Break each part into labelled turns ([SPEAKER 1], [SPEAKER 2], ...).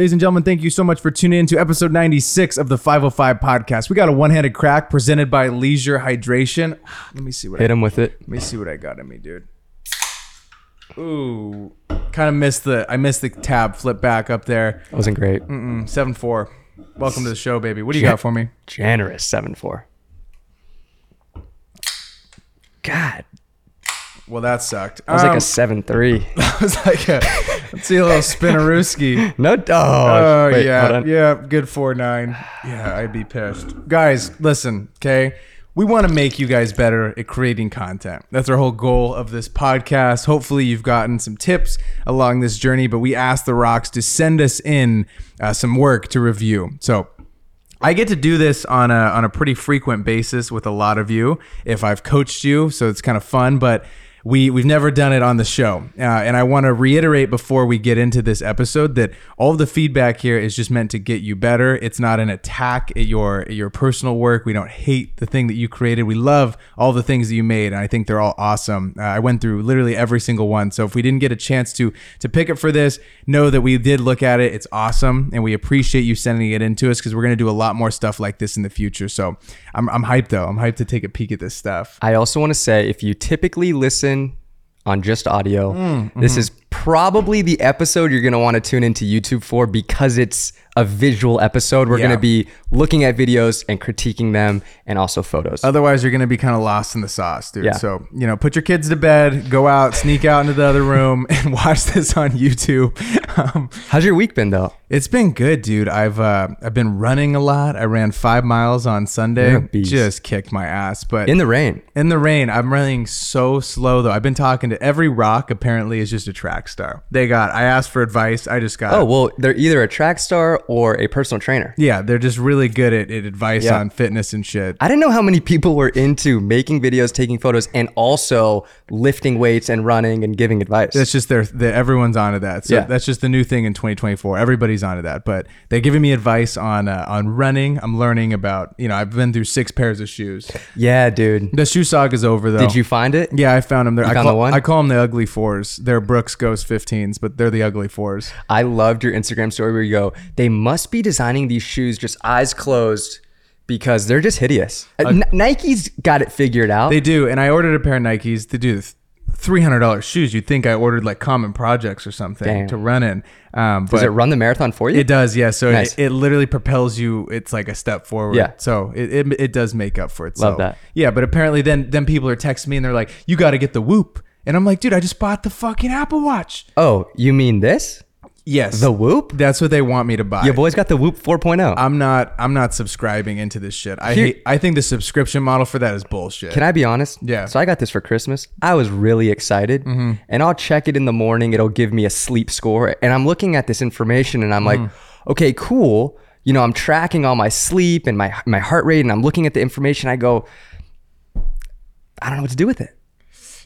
[SPEAKER 1] Ladies and gentlemen, thank you so much for tuning in to episode 96 of the 505 podcast. We got a one-handed crack presented by Leisure Hydration. Let me see what I,
[SPEAKER 2] Hit him with it.
[SPEAKER 1] let me see what I got in me, dude. Ooh, kind of missed the I missed the tab flip back up there.
[SPEAKER 2] That wasn't great.
[SPEAKER 1] Mm-mm, Seven four. Welcome to the show, baby. What do you got for me?
[SPEAKER 2] Generous seven four. God,
[SPEAKER 1] Well, that sucked.
[SPEAKER 2] that was like
[SPEAKER 1] Um,
[SPEAKER 2] a seven three.
[SPEAKER 1] that was like a let's see a little spinnerooski.
[SPEAKER 2] No, oh,
[SPEAKER 1] Oh
[SPEAKER 2] wait,
[SPEAKER 1] yeah, yeah, good four nine. Yeah, I'd be pissed. Guys, listen, okay. We want to make you guys better at creating content. That's our whole goal of this podcast. Hopefully, you've gotten some tips along this journey. But we asked the rocks to send us in uh, some work to review. So I get to do this on a on a pretty frequent basis with a lot of you if I've coached you, so it's kind of fun. But we we've never done it on the show, uh, and I want to reiterate before we get into this episode that all the feedback here is just meant to get you better. It's not an attack at your at your personal work. We don't hate the thing that you created. We love all the things that you made, and I think they're all awesome. Uh, I went through literally every single one. So if we didn't get a chance to to pick it for this, know that we did look at it. It's awesome, and we appreciate you sending it into us because we're gonna do a lot more stuff like this in the future. So I'm I'm hyped though. I'm hyped to take a peek at this stuff.
[SPEAKER 2] I also want to say if you typically listen on just audio,
[SPEAKER 1] Mm,
[SPEAKER 2] this
[SPEAKER 1] mm-hmm.
[SPEAKER 2] is probably the episode you're going to want to tune into YouTube for because it's a visual episode. We're
[SPEAKER 1] Yeah.
[SPEAKER 2] going to be looking at videos and critiquing them and also photos.
[SPEAKER 1] Otherwise, you're gonna be kind of lost in the sauce, dude.
[SPEAKER 2] Yeah.
[SPEAKER 1] So you know, put your kids to bed, go out, sneak out into the other room, and watch this on YouTube. Um,
[SPEAKER 2] How's your week been though?
[SPEAKER 1] It's been good, dude. I've uh, I've been running a lot. I ran five miles on Sunday.
[SPEAKER 2] You're a beast.
[SPEAKER 1] Just kicked my ass. But
[SPEAKER 2] In the rain.
[SPEAKER 1] in the rain, I'm running so slow though. I've been talking to every rock. Apparently, is just a track star. They got. I asked for advice. I just got.
[SPEAKER 2] Oh, well, they're either a track star or a personal trainer.
[SPEAKER 1] yeah. They're just really good at, at advice
[SPEAKER 2] Yeah.
[SPEAKER 1] on fitness and shit.
[SPEAKER 2] I didn't know how many people were into making videos, taking photos, and also lifting weights and running and giving advice.
[SPEAKER 1] That's just their, the everyone's onto that. So
[SPEAKER 2] Yeah.
[SPEAKER 1] that's just the new thing in 2024. Everybody's onto that. But they're giving me advice on uh, on running. I'm learning about. You know, I've been through six pairs of shoes.
[SPEAKER 2] yeah, dude.
[SPEAKER 1] The shoe saga's over though.
[SPEAKER 2] Did you find it?
[SPEAKER 1] Yeah, I found them. There. I
[SPEAKER 2] found
[SPEAKER 1] call,
[SPEAKER 2] the one?
[SPEAKER 1] I call them the ugly fours. They're Brooks Ghost 15s, but they're the ugly fours.
[SPEAKER 2] I loved your Instagram story where you go, they must be designing these shoes just eyes closed because they're just hideous. Uh, N- Nike's got it figured out.
[SPEAKER 1] They do, and I ordered a pair of Nikes. They do hundred dollars shoes. You'd think I ordered like Common Projects or something
[SPEAKER 2] Damn.
[SPEAKER 1] to run in. Um,
[SPEAKER 2] Does it run the marathon for you?
[SPEAKER 1] It does, yeah. So
[SPEAKER 2] Nice.
[SPEAKER 1] it, it literally propels you. It's like a step forward.
[SPEAKER 2] Yeah.
[SPEAKER 1] So it, it, it does make up for itself.
[SPEAKER 2] that.
[SPEAKER 1] Yeah, but apparently then then people are texting me and they're like, "You got to get the Whoop," and I'm like, "Dude, I just bought the fucking Apple Watch."
[SPEAKER 2] Oh, you mean this?
[SPEAKER 1] Yes,
[SPEAKER 2] The Whoop?
[SPEAKER 1] That's what they want me to buy.
[SPEAKER 2] Your boy's got the Whoop 4.0.
[SPEAKER 1] I'm not. I'm not subscribing into this shit. I
[SPEAKER 2] Here-
[SPEAKER 1] hate. I think the subscription model for that is bullshit.
[SPEAKER 2] Can I be honest?
[SPEAKER 1] Yeah.
[SPEAKER 2] So I got this for Christmas. I was really excited.
[SPEAKER 1] Mm-hmm.
[SPEAKER 2] And I'll check it in the morning. It'll give me a sleep score. And I'm looking at this information and I'm like,
[SPEAKER 1] Mm-hmm.
[SPEAKER 2] okay, cool. You know, I'm tracking all my sleep and my my heart rate and I'm looking at the information. I go, I don't know what to do with it.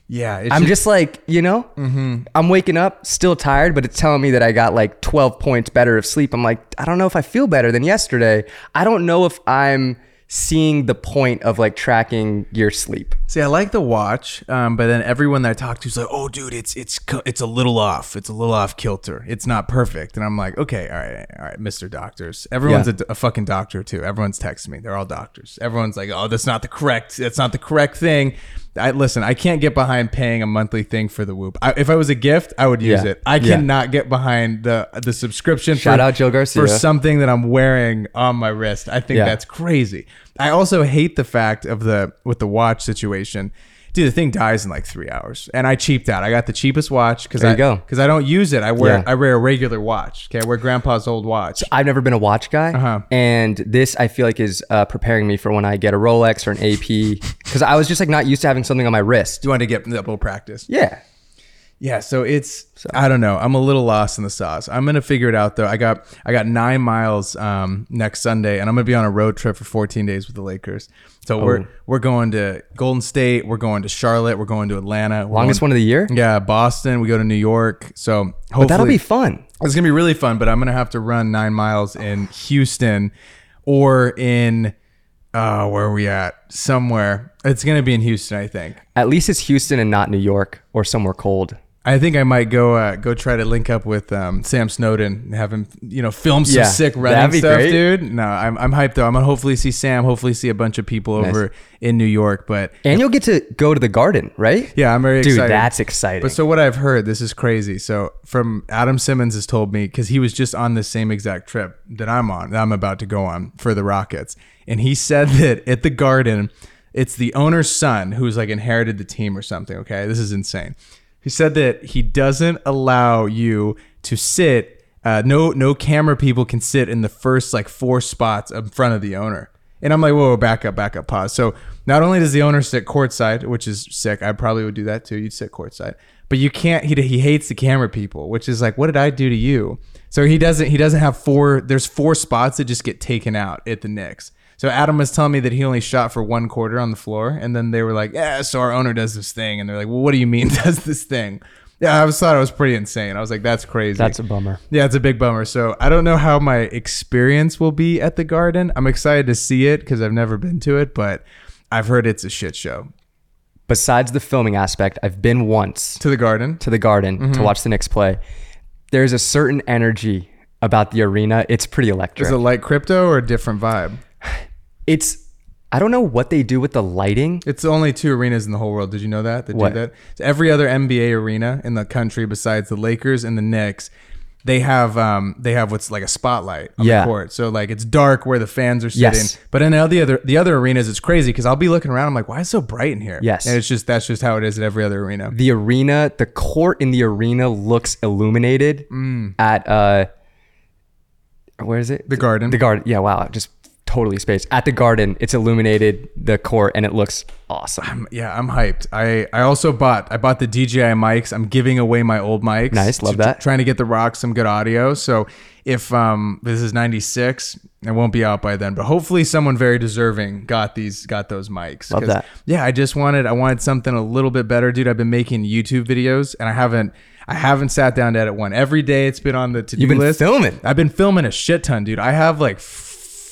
[SPEAKER 1] Yeah, it's
[SPEAKER 2] I'm just like, you know,
[SPEAKER 1] Mm-hmm.
[SPEAKER 2] I'm waking up still tired, but it's telling me that I got like 12 points better of sleep. I'm like, I don't know if I feel better than yesterday. I don't know if I'm seeing the point of like tracking your sleep.
[SPEAKER 1] See, I like the watch, um, but then everyone that I talk to is like, "Oh, dude, it's it's it's a little off. It's a little off kilter. It's not perfect." And I'm like, "Okay, all right, all right, Mister Doctors. Everyone's
[SPEAKER 2] Yeah.
[SPEAKER 1] a, a fucking doctor too. Everyone's texting me. They're all doctors. Everyone's like, "Oh, that's not the correct. That's not the correct thing." I listen. I can't get behind paying a monthly thing for the Whoop. I, if I was a gift, I would use
[SPEAKER 2] Yeah.
[SPEAKER 1] it. I
[SPEAKER 2] Yeah.
[SPEAKER 1] cannot get behind the the subscription.
[SPEAKER 2] Shout
[SPEAKER 1] for,
[SPEAKER 2] out Joe Garcia.
[SPEAKER 1] for something that I'm wearing on my wrist. I think
[SPEAKER 2] Yeah.
[SPEAKER 1] that's crazy. I also hate the fact of the with the watch situation. Dude, the thing dies in like three hours, and I cheaped out. I got the cheapest watch because I
[SPEAKER 2] go.
[SPEAKER 1] because I don't use it. I wear
[SPEAKER 2] Yeah.
[SPEAKER 1] I wear a regular watch. Okay, I wear Grandpa's old watch.
[SPEAKER 2] I've never been a watch guy,
[SPEAKER 1] Uh-huh.
[SPEAKER 2] and this I feel like is uh, preparing me for when I get a Rolex or an AP because I was just like not used to having something on my wrist.
[SPEAKER 1] You want to get a little practice?
[SPEAKER 2] Yeah,
[SPEAKER 1] Yeah, so it's I don't know. I'm a little lost in the sauce. I'm gonna figure it out though. I got I got nine miles um, next Sunday, and I'm gonna be on a road trip for 14 days with the Lakers. So
[SPEAKER 2] Oh.
[SPEAKER 1] we're we're going to Golden State, we're going to Charlotte, we're going to Atlanta, we're
[SPEAKER 2] longest
[SPEAKER 1] going-
[SPEAKER 2] one of the year.
[SPEAKER 1] Yeah, Boston. We go to New York. So hopefully
[SPEAKER 2] But that'll be fun.
[SPEAKER 1] it's gonna be really fun. But I'm gonna have to run nine miles in Houston or in uh, where are we at? Somewhere. It's gonna be in Houston, I think.
[SPEAKER 2] At least it's Houston and not New York or somewhere cold.
[SPEAKER 1] I think I might go uh, go try to link up with um, Sam Snowden and have him, you know, film some
[SPEAKER 2] Yeah,
[SPEAKER 1] sick running stuff,
[SPEAKER 2] great.
[SPEAKER 1] dude. No, I'm, I'm hyped though. I'm gonna hopefully see Sam. Hopefully see a bunch of people
[SPEAKER 2] Nice.
[SPEAKER 1] over in New York. But
[SPEAKER 2] And you'll get to go to the garden, right?
[SPEAKER 1] yeah, I'm very
[SPEAKER 2] Dude,
[SPEAKER 1] excited.
[SPEAKER 2] that's exciting.
[SPEAKER 1] But so what I've heard, this is crazy. So from Adam Simmons has told me because he was just on the same exact trip that I'm on, that I'm about to go on for the Rockets, and he said that at the Garden, it's the owner's son who's like inherited the team or something. Okay, this is insane. He said that he doesn't allow you to sit. Uh, no, no camera people can sit in the first like four spots in front of the owner. And I'm like, whoa, whoa, back up, back up, pause. So not only does the owner sit courtside, which is sick, I probably would do that too. You'd sit courtside, but you can't. He he hates the camera people, which is like, what did I do to you? So he doesn't he doesn't have four. There's four spots that just get taken out at the Knicks. So Adam was telling me that he only shot for one quarter on the floor, and then they were like, yeah, so our owner does this thing, and they're like, well, what do you mean does this thing? Yeah, I was thought it was pretty insane. I was like, that's crazy.
[SPEAKER 2] That's a bummer.
[SPEAKER 1] Yeah, it's a big bummer. So I don't know how my experience will be at the Garden. I'm excited to see it because I've never been to it, but I've heard it's a shit show.
[SPEAKER 2] Besides the filming aspect, I've been once
[SPEAKER 1] To the Garden.
[SPEAKER 2] to the garden
[SPEAKER 1] Mm-hmm.
[SPEAKER 2] to watch the Knicks play. There's a certain energy about the arena. It's pretty electric.
[SPEAKER 1] Is it like crypto or a different vibe?
[SPEAKER 2] It's I don't know what they do with the lighting.
[SPEAKER 1] It's only two arenas in the whole world. Did you know that? That
[SPEAKER 2] What?
[SPEAKER 1] do that? So every other NBA arena in the country besides the Lakers and the Knicks, they have um they have what's like a spotlight on
[SPEAKER 2] Yeah.
[SPEAKER 1] the court. So like it's dark where the fans are sitting.
[SPEAKER 2] Yes.
[SPEAKER 1] But in all the other the other arenas, it's crazy because I'll be looking around. I'm like, why is it so bright in here?
[SPEAKER 2] Yes.
[SPEAKER 1] And it's just that's just how it is at every other arena.
[SPEAKER 2] The arena, the court in the arena looks illuminated at uh where is it?
[SPEAKER 1] Mm. The Garden.
[SPEAKER 2] The garden. Yeah, wow. Just totally spaced. At the garden, it's illuminated the court and it looks awesome.
[SPEAKER 1] Yeah, I'm hyped. I I also bought I bought the DJI mics. I'm giving away my old mics.
[SPEAKER 2] Nice, love
[SPEAKER 1] to-
[SPEAKER 2] that.
[SPEAKER 1] Trying to get the rock some good audio. So if um this is 96, it won't be out by then. But hopefully someone very deserving got these got those mics.
[SPEAKER 2] Love that.
[SPEAKER 1] Yeah, I just wanted I wanted something a little bit better, dude. I've been making YouTube videos and I haven't I haven't sat down to edit one. Every day it's been on the to do
[SPEAKER 2] You've been
[SPEAKER 1] list.
[SPEAKER 2] filming.
[SPEAKER 1] I've been filming a shit ton, dude. I have like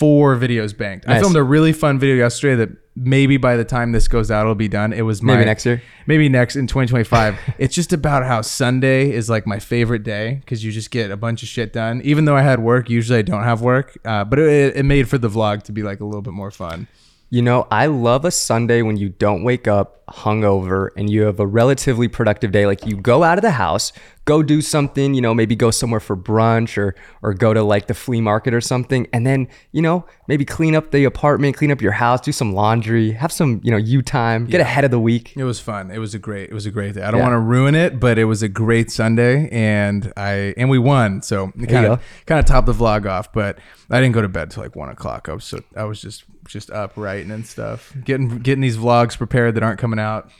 [SPEAKER 1] four videos banked. I filmed a really fun video yesterday that maybe by the time this goes out, it'll be done. It was my,
[SPEAKER 2] Maybe next year?
[SPEAKER 1] Maybe next in 2025. it's just about how Sunday is like my favorite day because you just get a bunch of shit done. Even though I had work, usually I don't have work, uh, but it, it made for the vlog to be like a little bit more fun.
[SPEAKER 2] You know, I love a Sunday when you don't wake up hungover and you have a relatively productive day. Like you go out of the house, go do something, you know, maybe go somewhere for brunch or or go to like the flea market or something, and then you know maybe clean up the apartment, clean up your house, do some laundry, have some you know you time, get ahead of the week.
[SPEAKER 1] It was fun. It was a great. It was a great day. I don't
[SPEAKER 2] Yeah.
[SPEAKER 1] want to ruin it, but it was a great Sunday, and I and we won. So kind of kind of topped the vlog off. But I didn't go to bed till like one o'clock. I was so I was just just up writing and stuff, getting getting these vlogs prepared that aren't coming out.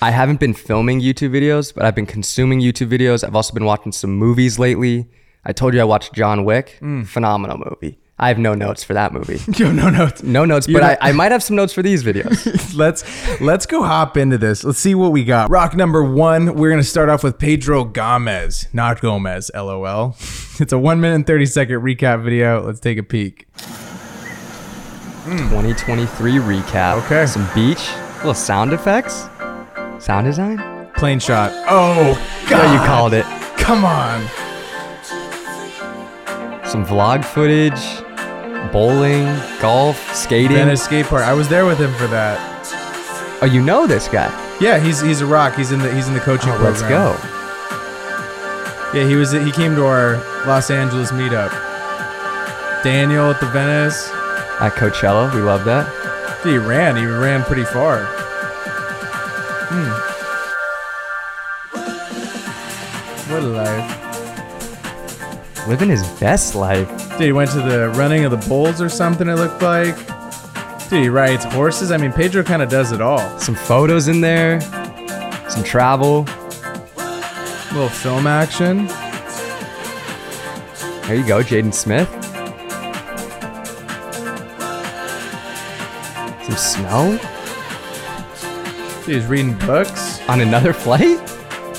[SPEAKER 2] I haven't been filming YouTube videos, but I've been consuming YouTube videos. I've also been watching some movies lately. I told you I watched John Wick, mm. phenomenal movie. I have no notes for that movie.
[SPEAKER 1] Yo, no notes.
[SPEAKER 2] No notes,
[SPEAKER 1] You're
[SPEAKER 2] but I, I might have some notes for these videos.
[SPEAKER 1] let's let's go hop into this. Let's see what we got. Rock number one. We're gonna start off with Pedro Gomez, not Gomez. LOL. It's a one minute and thirty second recap video. Let's take a peek.
[SPEAKER 2] 2023 recap.
[SPEAKER 1] Okay.
[SPEAKER 2] Some beach, little sound effects, sound design.
[SPEAKER 1] Plane shot. Oh God!
[SPEAKER 2] you called it.
[SPEAKER 1] Come on.
[SPEAKER 2] Some vlog footage, bowling, golf, skating.
[SPEAKER 1] Venice skate park. I was there with him for that.
[SPEAKER 2] Oh, you know this guy.
[SPEAKER 1] Yeah, he's he's a rock. He's in the he's in the coaching
[SPEAKER 2] Oh,
[SPEAKER 1] program.
[SPEAKER 2] let's go.
[SPEAKER 1] Yeah, he was he came to our Los Angeles meetup. Daniel at the Venice.
[SPEAKER 2] At Coachella, we love that.
[SPEAKER 1] Dude, he ran. He ran pretty far. Hmm. What a life.
[SPEAKER 2] Living his best life.
[SPEAKER 1] Dude, he went to the running of the bulls or something. It looked like. Dude, he rides horses. I mean, Pedro kind of does it all.
[SPEAKER 2] Some photos in there, some travel.
[SPEAKER 1] a little film action.
[SPEAKER 2] There you go, Jaden Smith. Snow
[SPEAKER 1] Dude, he's reading books.
[SPEAKER 2] on another flight.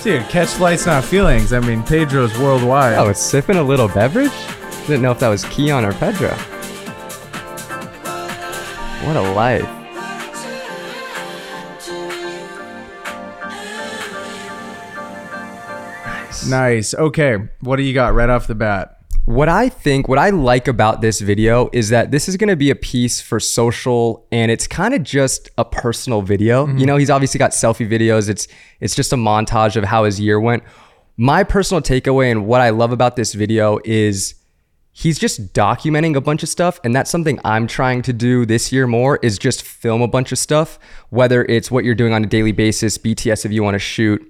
[SPEAKER 1] Dude, catch flights, not feelings. I mean, Pedro's worldwide.
[SPEAKER 2] Oh, it's sipping a little beverage? Didn't know if that was Keon or Pedro. What a life.
[SPEAKER 1] Nice. Okay. What do you got right off the bat?
[SPEAKER 2] What I think, what I like about this video is that this is going to be a piece for social and it's kind of just a personal video. You mm-hmm. know, he's obviously got selfie videos. It's it's just a montage of how his year went. My personal takeaway and what I love about this video is he's just documenting a bunch of stuff and that's something I'm trying to do this year more is just film a bunch of stuff, whether it's what you're doing on a daily basis, BTS if you want to shoot,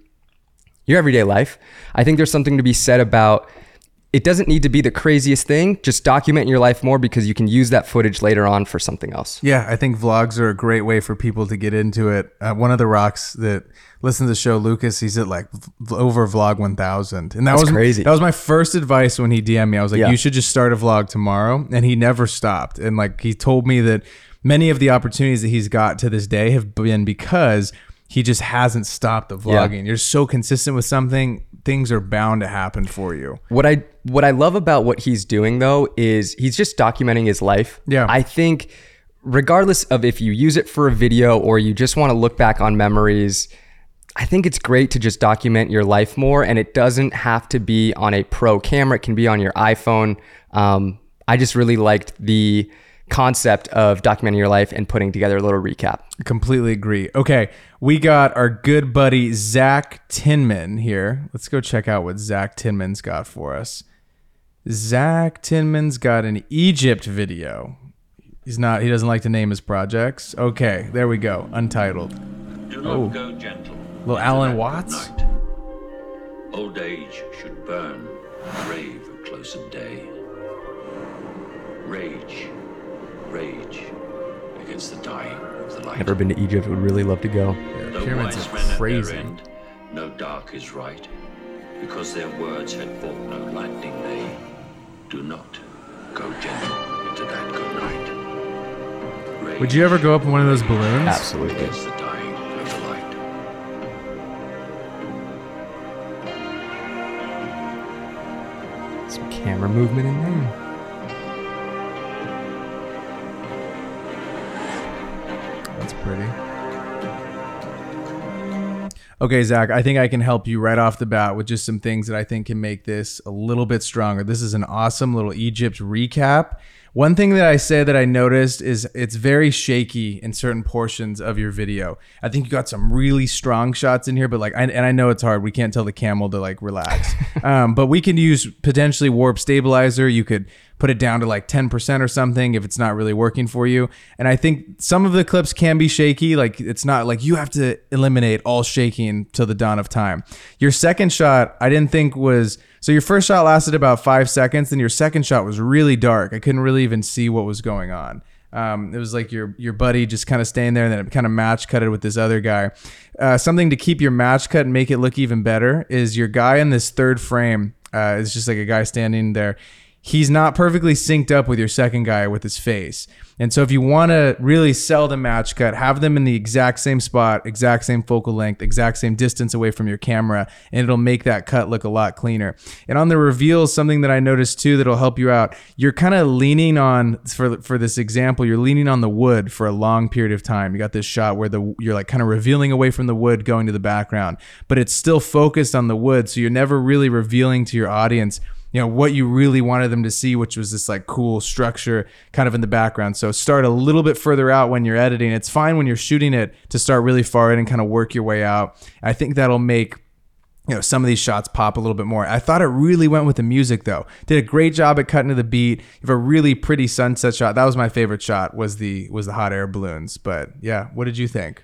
[SPEAKER 2] your everyday life. I think there's something to be said about it doesn't need to be the craziest thing. Just document your life more because you can use that footage later on for something else.
[SPEAKER 1] Yeah, I think vlogs are a great way for people to get into it. Uh, one of the rocks that listen to the show, Lucas, he's at like v- over vlog 1000. And that
[SPEAKER 2] That's
[SPEAKER 1] was
[SPEAKER 2] crazy.
[SPEAKER 1] That was my first advice when he DM'd me. I was like,
[SPEAKER 2] Yeah.
[SPEAKER 1] you should just start a vlog tomorrow. And he never stopped. And like he told me that many of the opportunities that he's got to this day have been because he just hasn't stopped the
[SPEAKER 2] Yeah.
[SPEAKER 1] vlogging. You're so consistent with something, things are bound to happen for you.
[SPEAKER 2] What I what I love about what he's doing though is he's just documenting his life.
[SPEAKER 1] Yeah.
[SPEAKER 2] I think regardless of if you use it for a video or you just want to look back on memories, I think it's great to just document your life more and it doesn't have to be on a pro camera. It can be on your iPhone. Um, I just really liked the concept of documenting your life and putting together a little recap.
[SPEAKER 1] Completely agree. Okay, we got our good buddy Zach Tinman here. Let's go check out what Zach Tinman's got for us. Zach Tinman's got an Egypt video. He's not. He doesn't like to name his projects. Okay, there we go. Untitled.
[SPEAKER 3] Do not oh. go gentle.
[SPEAKER 1] Little
[SPEAKER 3] into
[SPEAKER 1] Alan Watts?
[SPEAKER 3] Old age should burn, rave at close of day. Rage, rage against the dying of the light.
[SPEAKER 2] Never been to Egypt, would really love to go.
[SPEAKER 1] Yeah,
[SPEAKER 3] Though
[SPEAKER 1] pyramids are crazy.
[SPEAKER 3] end, no dark is right. Because their words had fought no lightning, they do not go gentle into that good night. Rage
[SPEAKER 1] Would you ever go up in one of those balloons?
[SPEAKER 2] Absolutely.
[SPEAKER 3] against the dying of the light.
[SPEAKER 2] Some camera movement in there.
[SPEAKER 1] Pretty. Okay, Zach, I think I can help you right off the bat with just some things that I think can make this a little bit stronger. This is an awesome little Egypt recap. One thing that I say that I noticed is it's very shaky in certain portions of your video. I think you got some really strong shots in here, but like, I, and I know it's hard. We can't tell the camel to like relax. um, but we can use potentially warp stabilizer. You could put it down to like 10% or something if it's not really working for you. And I think some of the clips can be shaky. Like it's not like you have to eliminate all shaking till the dawn of time. Your second shot, I didn't think was so your first shot lasted about five seconds, then your second shot was really dark. I couldn't really even see what was going on. Um, it was like your your buddy just kind of staying there, and then it kind of match cutted with this other guy. Uh, something to keep your match cut and make it look even better is your guy in this third frame. Uh, is just like a guy standing there he's not perfectly synced up with your second guy with his face. And so if you want to really sell the match cut, have them in the exact same spot, exact same focal length, exact same distance away from your camera, and it'll make that cut look a lot cleaner. And on the reveals, something that I noticed too that'll help you out, you're kind of leaning on for for this example, you're leaning on the wood for a long period of time. You got this shot where the you're like kind of revealing away from the wood going to the background, but it's still focused on the wood, so you're never really revealing to your audience you know what you really wanted them to see which was this like cool structure kind of in the background. So start a little bit further out when you're editing. It's fine when you're shooting it to start really far in and kind of work your way out. I think that'll make you know some of these shots pop a little bit more. I thought it really went with the music though. Did a great job at cutting to the beat. You have a really pretty sunset shot. That was my favorite shot was the was the hot air balloons. But yeah what did you think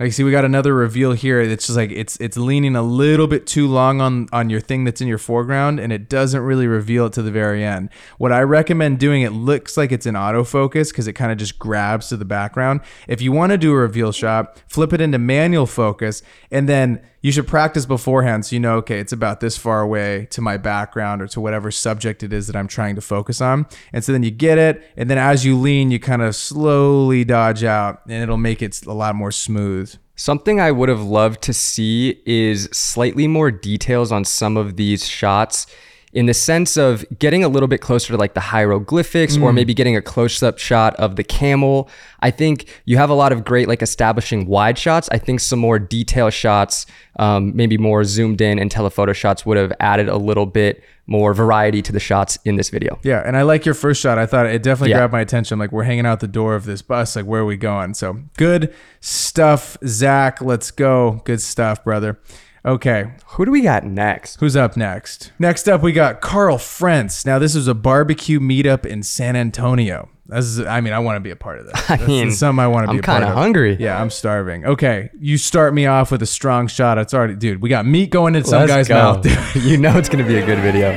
[SPEAKER 1] like, see, we got another reveal here. It's just like it's it's leaning a little bit too long on on your thing that's in your foreground, and it doesn't really reveal it to the very end. What I recommend doing, it looks like it's in autofocus because it kind of just grabs to the background. If you want to do a reveal shot, flip it into manual focus, and then you should practice beforehand so you know, okay, it's about this far away to my background or to whatever subject it is that I'm trying to focus on. And so then you get it, and then as you lean, you kind of slowly dodge out, and it'll make it a lot more smooth.
[SPEAKER 2] Something I would have loved to see is slightly more details on some of these shots. In the sense of getting a little bit closer to like the hieroglyphics or maybe getting a close up shot of the camel. I think you have a lot of great like establishing wide shots. I think some more detail shots, um, maybe more zoomed in and telephoto shots would have added a little bit more variety to the shots in this video.
[SPEAKER 1] Yeah, and I like your first shot. I thought it definitely
[SPEAKER 2] Yeah.
[SPEAKER 1] grabbed my attention. Like, we're hanging out the door of this bus. Like, where are we going? So good stuff, Zach. Let's go. Good stuff, brother. Okay,
[SPEAKER 2] Who do we got next?
[SPEAKER 1] who's up next? Next up, we got Carl Frentz. Now, this is a barbecue meetup in San Antonio. This is, I mean, I want to be a part of this.
[SPEAKER 2] I
[SPEAKER 1] This
[SPEAKER 2] mean,
[SPEAKER 1] something I want to be
[SPEAKER 2] I'm
[SPEAKER 1] a part
[SPEAKER 2] kinda hungry.
[SPEAKER 1] Yeah, I'm starving. Okay, you start me off with a strong shot. It's already, dude. We got meat going into some
[SPEAKER 2] Let's
[SPEAKER 1] guy's
[SPEAKER 2] go.
[SPEAKER 1] mouth. Dude.
[SPEAKER 2] you know it's gonna be a good video.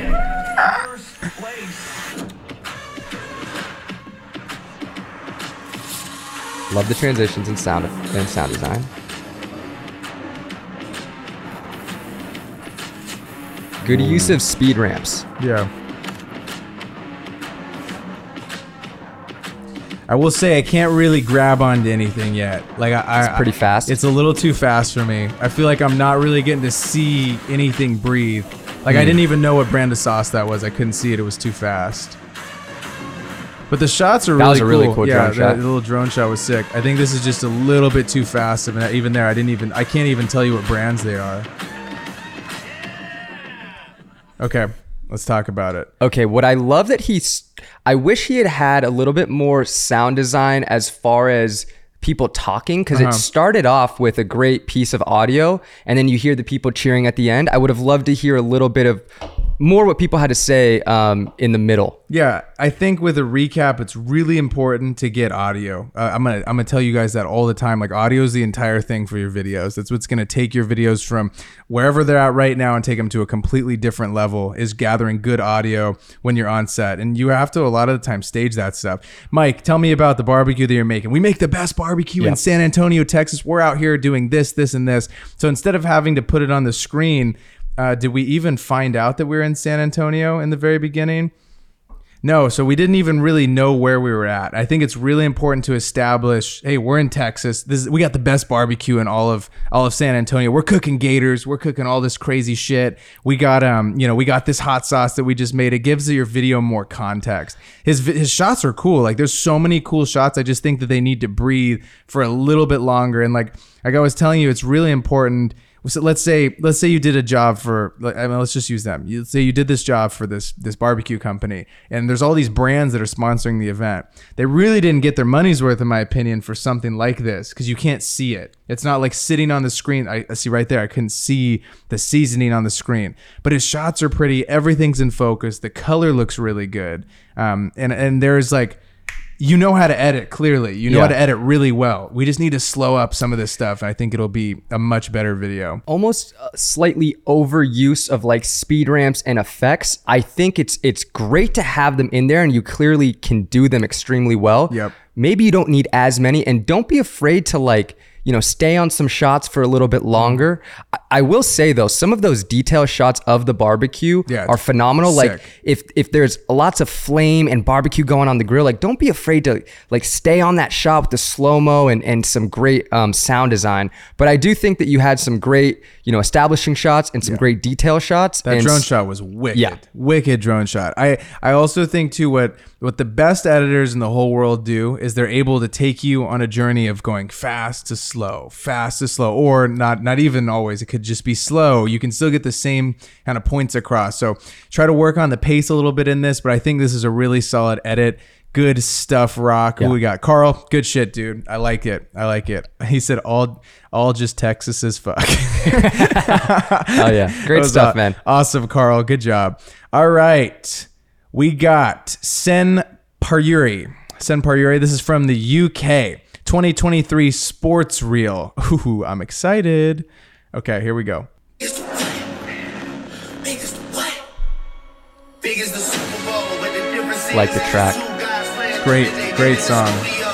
[SPEAKER 2] Love the transitions and sound and sound design. Good use of speed ramps.
[SPEAKER 1] Yeah. I will say I can't really grab onto anything yet. Like I, I
[SPEAKER 2] It's pretty fast.
[SPEAKER 1] It's a little too fast for me. I feel like I'm not really getting to see anything breathe. Like
[SPEAKER 2] Hmm.
[SPEAKER 1] I didn't even know what brand of sauce that was. I couldn't see it. It was too fast. But the shots are
[SPEAKER 2] That
[SPEAKER 1] really
[SPEAKER 2] was a really
[SPEAKER 1] cool.
[SPEAKER 2] cool
[SPEAKER 1] yeah,
[SPEAKER 2] drone
[SPEAKER 1] that
[SPEAKER 2] shot.
[SPEAKER 1] little drone shot was sick. I think this is just a little bit too fast. I mean, even there, I didn't even. I can't even tell you what brands they are. Okay, let's talk about it.
[SPEAKER 2] Okay, what I love that he's I wish he had had a little bit more sound design as far as people talking because
[SPEAKER 1] Uh-huh.
[SPEAKER 2] it started off with a great piece of audio and then you hear the people cheering at the end. I would have loved to hear a little bit of more what people had to say um, in the middle.
[SPEAKER 1] Yeah, I think with a recap, it's really important to get audio. Uh, I'm gonna I'm gonna tell you guys that all the time. Like audio is the entire thing for your videos. That's what's gonna take your videos from wherever they're at right now and take them to a completely different level. Is gathering good audio when you're on set, and you have to a lot of the time stage that stuff. Mike, tell me about the barbecue that you're making. We make the best barbecue in San Antonio, Texas. We're out here doing this, this, and this. So instead of having to put it on the screen. Uh, did we even find out that we were in San Antonio in the very beginning? No, so we didn't even really know where we were at. I think it's really important to establish, hey, we're in Texas. This is, we got the best barbecue in all of all of San Antonio. We're cooking gators. We're cooking all this crazy shit. We got um, you know, we got this hot sauce that we just made. It gives your video more context. His his shots are cool. Like there's so many cool shots. I just think that they need to breathe for a little bit longer. And like like I was telling you, it's really important so let's say let's say you did a job for I mean, let's just use them. You say you did this job for this this barbecue company, and there's all these brands that are sponsoring the event. They really didn't get their money's worth, in my opinion, for something like this because you can't see it. It's not like sitting on the screen. I, I see right there. I couldn't see the seasoning on the screen, but his shots are pretty. Everything's in focus. The color looks really good, um, and and there's like you know how to edit clearly. You know how to edit really well. We just need to slow up some of this stuff. And I think it'll be a much better video.
[SPEAKER 2] almost uh, slightly overuse of like speed ramps and effects. I think it's it's great to have them in there and you clearly can do them extremely well.
[SPEAKER 1] Yep.
[SPEAKER 2] Maybe you don't need as many and don't be afraid to like you know, stay on some shots for a little bit longer. I, I will say though, some of those detail shots of the barbecue
[SPEAKER 1] Yeah,
[SPEAKER 2] are phenomenal. Like if if there's lots of flame and barbecue going on the grill, like don't be afraid to like stay on that shot with the slow mo and and some great um, sound design. But I do think that you had some great you know establishing shots and some great detail shots.
[SPEAKER 1] That drone
[SPEAKER 2] s-
[SPEAKER 1] shot was wicked.
[SPEAKER 2] Yeah.
[SPEAKER 1] Wicked drone shot. I, I also think too what what the best editors in the whole world do is they're able to take you on a journey of going fast to slow, fast to slow, or not not even always. It could just be slow. You can still get the same kind of points across. So try to work on the pace a little bit in this, but I think this is a really solid edit. Good stuff, Rock. Who we got? Carl, good shit, dude. I like it. I like it. He said all all just Texas as fuck.
[SPEAKER 2] Oh yeah, great stuff, man.
[SPEAKER 1] Awesome, Carl. Good job. All right. We got Sen Paruri. Sen Paruri. This is from the UK. 2023 sports reel. Ooh, I'm excited. Okay, here we go.
[SPEAKER 4] Big as the what? Big as the what? Big as the Super Bowl, but the difference is
[SPEAKER 2] Like the track.
[SPEAKER 1] Great- great
[SPEAKER 4] get in the
[SPEAKER 1] song.
[SPEAKER 4] studio.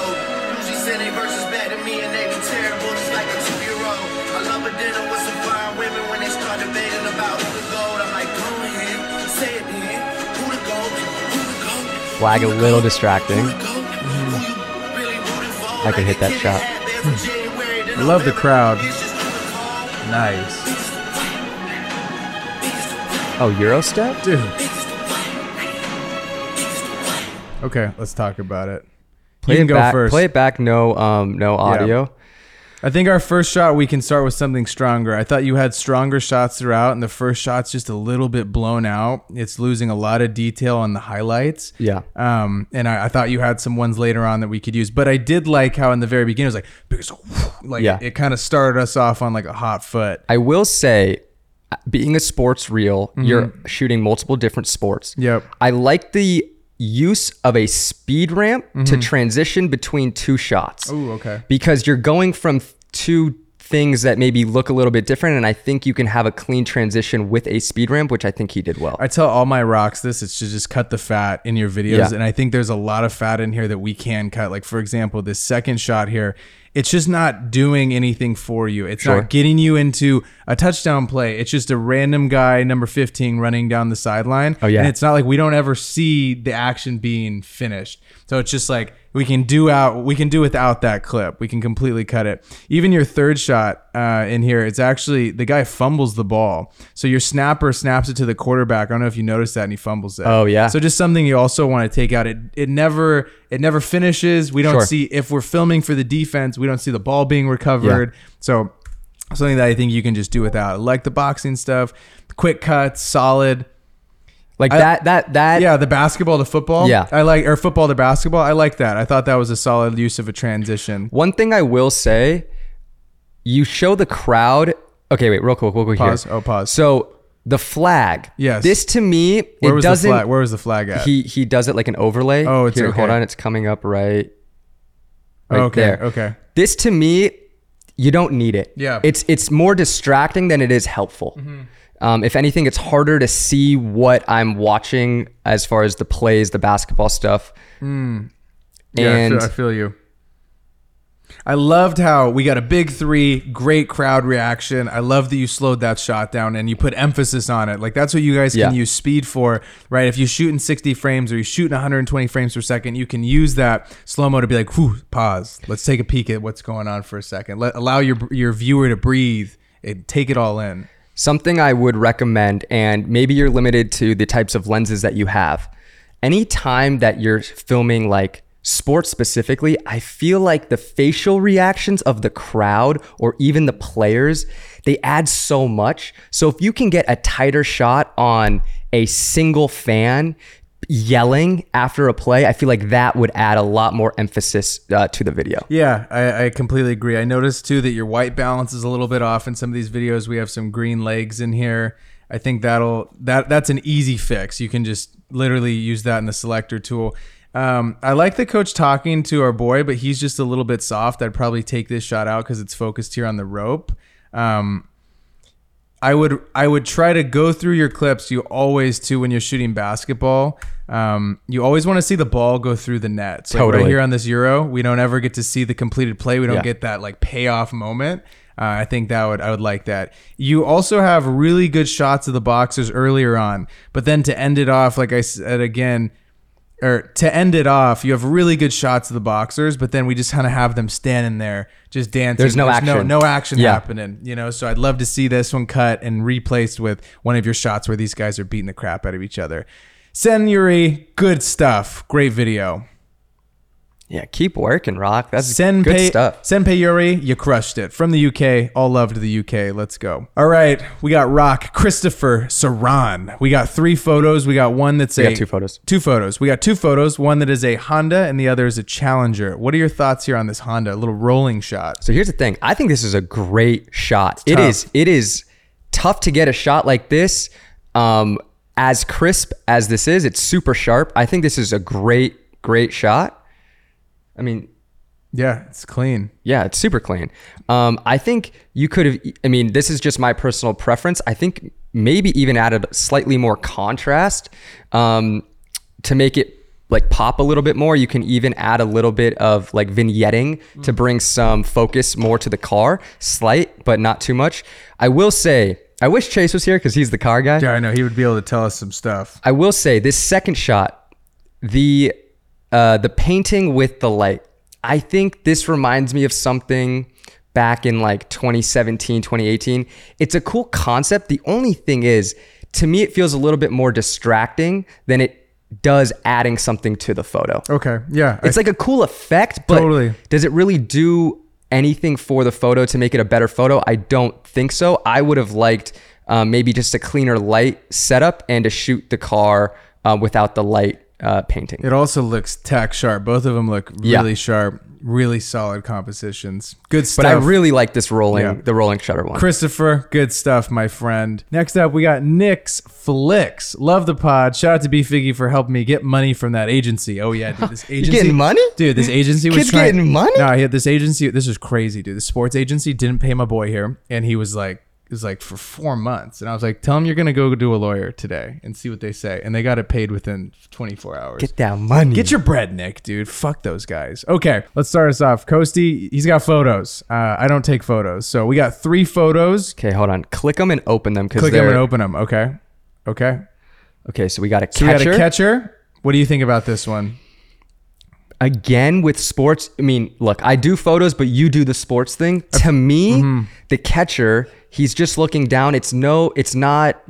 [SPEAKER 4] Usually send their verses back to me and they be terrible, just like a two-year-old. I love a dinner with some fine women when they start debating about who the gold. I'm like, go ahead, say it then. Who the gold? Who the gold?
[SPEAKER 2] Flag a little distracting. I could hit that
[SPEAKER 4] Like a kid
[SPEAKER 2] shot.
[SPEAKER 4] had been from January to
[SPEAKER 1] I love the crowd.
[SPEAKER 4] It's just who the call.
[SPEAKER 1] Nice.
[SPEAKER 2] Oh, Euro step?
[SPEAKER 1] Dude. Okay, let's talk about it.
[SPEAKER 2] Play
[SPEAKER 1] you can
[SPEAKER 2] it
[SPEAKER 1] go
[SPEAKER 2] back.
[SPEAKER 1] first.
[SPEAKER 2] Play it back. No, um, no audio.
[SPEAKER 1] I think our first shot we can start with something stronger. I thought you had stronger shots throughout, and the first shot's just a little bit blown out. It's losing a lot of detail on the highlights.
[SPEAKER 2] Yeah.
[SPEAKER 1] Um, and I, I thought you had some ones later on that we could use, but I did like how in the very beginning it was like because like
[SPEAKER 2] Yeah.
[SPEAKER 1] it, kind of started us off on like a hot foot.
[SPEAKER 2] I will say, being a sports reel, you're shooting multiple different sports.
[SPEAKER 1] Mm-hmm. Yep.
[SPEAKER 2] I like the use of a speed ramp to transition between two shots.
[SPEAKER 1] Mm-hmm. Okay.
[SPEAKER 2] Because you're going from two things that maybe look a little bit different, and I think you can have a clean transition with a speed ramp, which I think he did well.
[SPEAKER 1] I tell all my rocks this it's to just cut the fat in your videos
[SPEAKER 2] Yeah.
[SPEAKER 1] and I think there's a lot of fat in here that we can cut like for example this second shot here it's just not doing anything for you it's
[SPEAKER 2] Sure.
[SPEAKER 1] not getting you into a touchdown play it's just a random guy number 15 running down the sideline
[SPEAKER 2] Oh, yeah.
[SPEAKER 1] and it's not like we don't ever see the action being finished so it's just like we can do out we can do without that clip. We can completely cut it. Even your third shot uh, in here it's actually the guy fumbles the ball. So your snapper snaps it to the quarterback. I don't know if you noticed that and he fumbles it.
[SPEAKER 2] Oh, yeah.
[SPEAKER 1] so just something you also want to take out. It it never it never finishes. We don't
[SPEAKER 2] Sure.
[SPEAKER 1] see if we're filming for the defense we don't see the ball being recovered. So something that i think you can just do without. Like the boxing stuff quick cuts solid
[SPEAKER 2] like
[SPEAKER 1] I-
[SPEAKER 2] that, that, that.
[SPEAKER 1] yeah, the basketball to football.
[SPEAKER 2] Yeah.
[SPEAKER 1] I like or football to basketball. I like that. I thought that was a solid use of a transition.
[SPEAKER 2] One thing I will say, you show the crowd. Okay, wait, real quick, real quick
[SPEAKER 1] Pause.
[SPEAKER 2] here.
[SPEAKER 1] Oh, pause.
[SPEAKER 2] So the flag.
[SPEAKER 1] Yes.
[SPEAKER 2] This to me,
[SPEAKER 1] Where
[SPEAKER 2] it
[SPEAKER 1] was
[SPEAKER 2] doesn't.
[SPEAKER 1] the flag? Where was the flag at?
[SPEAKER 2] he he does it like an overlay.
[SPEAKER 1] Oh, it's
[SPEAKER 2] here.
[SPEAKER 1] okay.
[SPEAKER 2] Hold on, it's coming up right. Right
[SPEAKER 1] okay.
[SPEAKER 2] there.
[SPEAKER 1] Okay.
[SPEAKER 2] This to me, you don't need it.
[SPEAKER 1] Yeah. Mm-hmm.
[SPEAKER 2] It's it's more distracting than it is helpful. Um, if anything, it's harder to see what I'm watching as far as the plays, the basketball stuff.
[SPEAKER 1] Hmm. Yeah,
[SPEAKER 2] and
[SPEAKER 1] I, feel, I feel you. I loved how we got a big three, great crowd reaction. I love that you slowed that shot down and you put emphasis on it. Like that's what you guys can
[SPEAKER 2] Yeah.
[SPEAKER 1] use speed for, right? If you shoot in 60 frames or you shoot in 120 frames per second, you can use that slow mo to be like, whew, pause. Let's take a peek at what's going on for a second. Let allow your your viewer to breathe and take it all in.
[SPEAKER 2] Something I would recommend, and maybe you're limited to the types of lenses that you have. Anytime that you're filming like sports specifically, I feel like the facial reactions of the crowd or even the players, they add so much. So if you can get a tighter shot on a single fan yelling after a play, I feel like that would add a lot more emphasis uh, to the video.
[SPEAKER 1] Yeah, I, I completely agree. I noticed too that your white balance is a little bit off in some of these videos. We have some green legs in here. I think that'll that that's an easy fix. You can just literally use that in the selector tool. Um, I like the coach talking to our boy, but he's just a little bit soft. I'd probably take this shot out because it's focused here on the rope. Um, I would I would try to go through your clips. You always too when you're shooting basketball. Um, you always want to see the ball go through the net. So like right here on this Euro, we don't ever get to see the completed play. We don't
[SPEAKER 2] Yeah.
[SPEAKER 1] get that like payoff moment. Uh, I think that would I would like that. You also have really good shots of the boxers earlier on, but then to end it off, like I said again, or to end it off, you have really good shots of the boxers, but then we just kind of have them standing there just dancing.
[SPEAKER 2] There's no
[SPEAKER 1] No,
[SPEAKER 2] action.
[SPEAKER 1] no action
[SPEAKER 2] Yeah.
[SPEAKER 1] happening, you know. So I'd love to see this one cut and replaced with one of your shots where these guys are beating the crap out of each other. Sen Yuri, good stuff. Great video.
[SPEAKER 2] Yeah, keep working, Rock. That's
[SPEAKER 1] Senpei,
[SPEAKER 2] good stuff.
[SPEAKER 1] Senpei Yuri, you crushed it. From the UK, all love to the UK. Let's go. All right, we got Rock Christopher Saran. We got three photos. We got one that's
[SPEAKER 2] We
[SPEAKER 1] a
[SPEAKER 2] got two photos.
[SPEAKER 1] Two photos. We got two photos. One that is a Honda, and the other is a Challenger. What are your thoughts here on this Honda? A little rolling shot.
[SPEAKER 2] So here's the thing. I think this is a great shot. It
[SPEAKER 1] tough.
[SPEAKER 2] is. It is tough to get a shot like this. Um, as crisp as this is, it's super sharp. I think this is a great, great shot. I mean,
[SPEAKER 1] Yeah, it's clean.
[SPEAKER 2] yeah, it's super clean. Um, I think you could have. I mean, this is just my personal preference. I think maybe even added slightly more contrast um, to make it like pop a little bit more. You can even add a little bit of like vignetting to bring some focus more to the car, slight but not too much. I will say, I wish Chase was here because he's the car guy.
[SPEAKER 1] Yeah, I know. He would be able to tell us some stuff.
[SPEAKER 2] I will say this second shot, the uh, the painting with the light. I think this reminds me of something back in like 2017, 2018. It's a cool concept. The only thing is, to me it feels a little bit more distracting than it does adding something to the photo.
[SPEAKER 1] Okay. Yeah.
[SPEAKER 2] It's like a cool effect, but
[SPEAKER 1] Totally.
[SPEAKER 2] does it really do anything for the photo to make it a better photo? I don't think so. I would have liked um, maybe just a cleaner light setup and to shoot the car uh, without the light uh, painting.
[SPEAKER 1] It also looks tack sharp. Both of them look
[SPEAKER 2] Yeah.
[SPEAKER 1] really sharp, really solid compositions. Good stuff.
[SPEAKER 2] But I really like this rolling,
[SPEAKER 1] Yeah.
[SPEAKER 2] the rolling shutter one.
[SPEAKER 1] Christopher, good stuff, my friend. Next up, we got Nick's Flicks. Love the pod. Shout out to B Figgy for helping me get money from that agency. Oh yeah, dude, this agency.
[SPEAKER 2] getting money?
[SPEAKER 1] dude? This agency was
[SPEAKER 2] Kids
[SPEAKER 1] trying.
[SPEAKER 2] getting money?
[SPEAKER 1] No, he had this agency. This was crazy, dude. The sports agency didn't pay my boy here, and he was like, was like for four months, and I was like, tell him you're gonna go do a lawyer today and see what they say, and they got it paid within 24 hours.
[SPEAKER 2] Get that money.
[SPEAKER 1] Get your bread, Nick, dude. Fuck those guys. Okay, let's start us off. Coasty, he's got photos. Uh, I don't take photos, so we got three photos.
[SPEAKER 2] okay, hold on. Click them and open them because
[SPEAKER 1] Click
[SPEAKER 2] they're
[SPEAKER 1] them and open them. Okay, okay.
[SPEAKER 2] okay. So we got a
[SPEAKER 1] So we
[SPEAKER 2] catcher.
[SPEAKER 1] got a catcher. What do you think about this one?
[SPEAKER 2] again with sports i mean look i do photos but you do the sports thing to me
[SPEAKER 1] Mm-hmm.
[SPEAKER 2] the catcher he's just looking down it's no it's not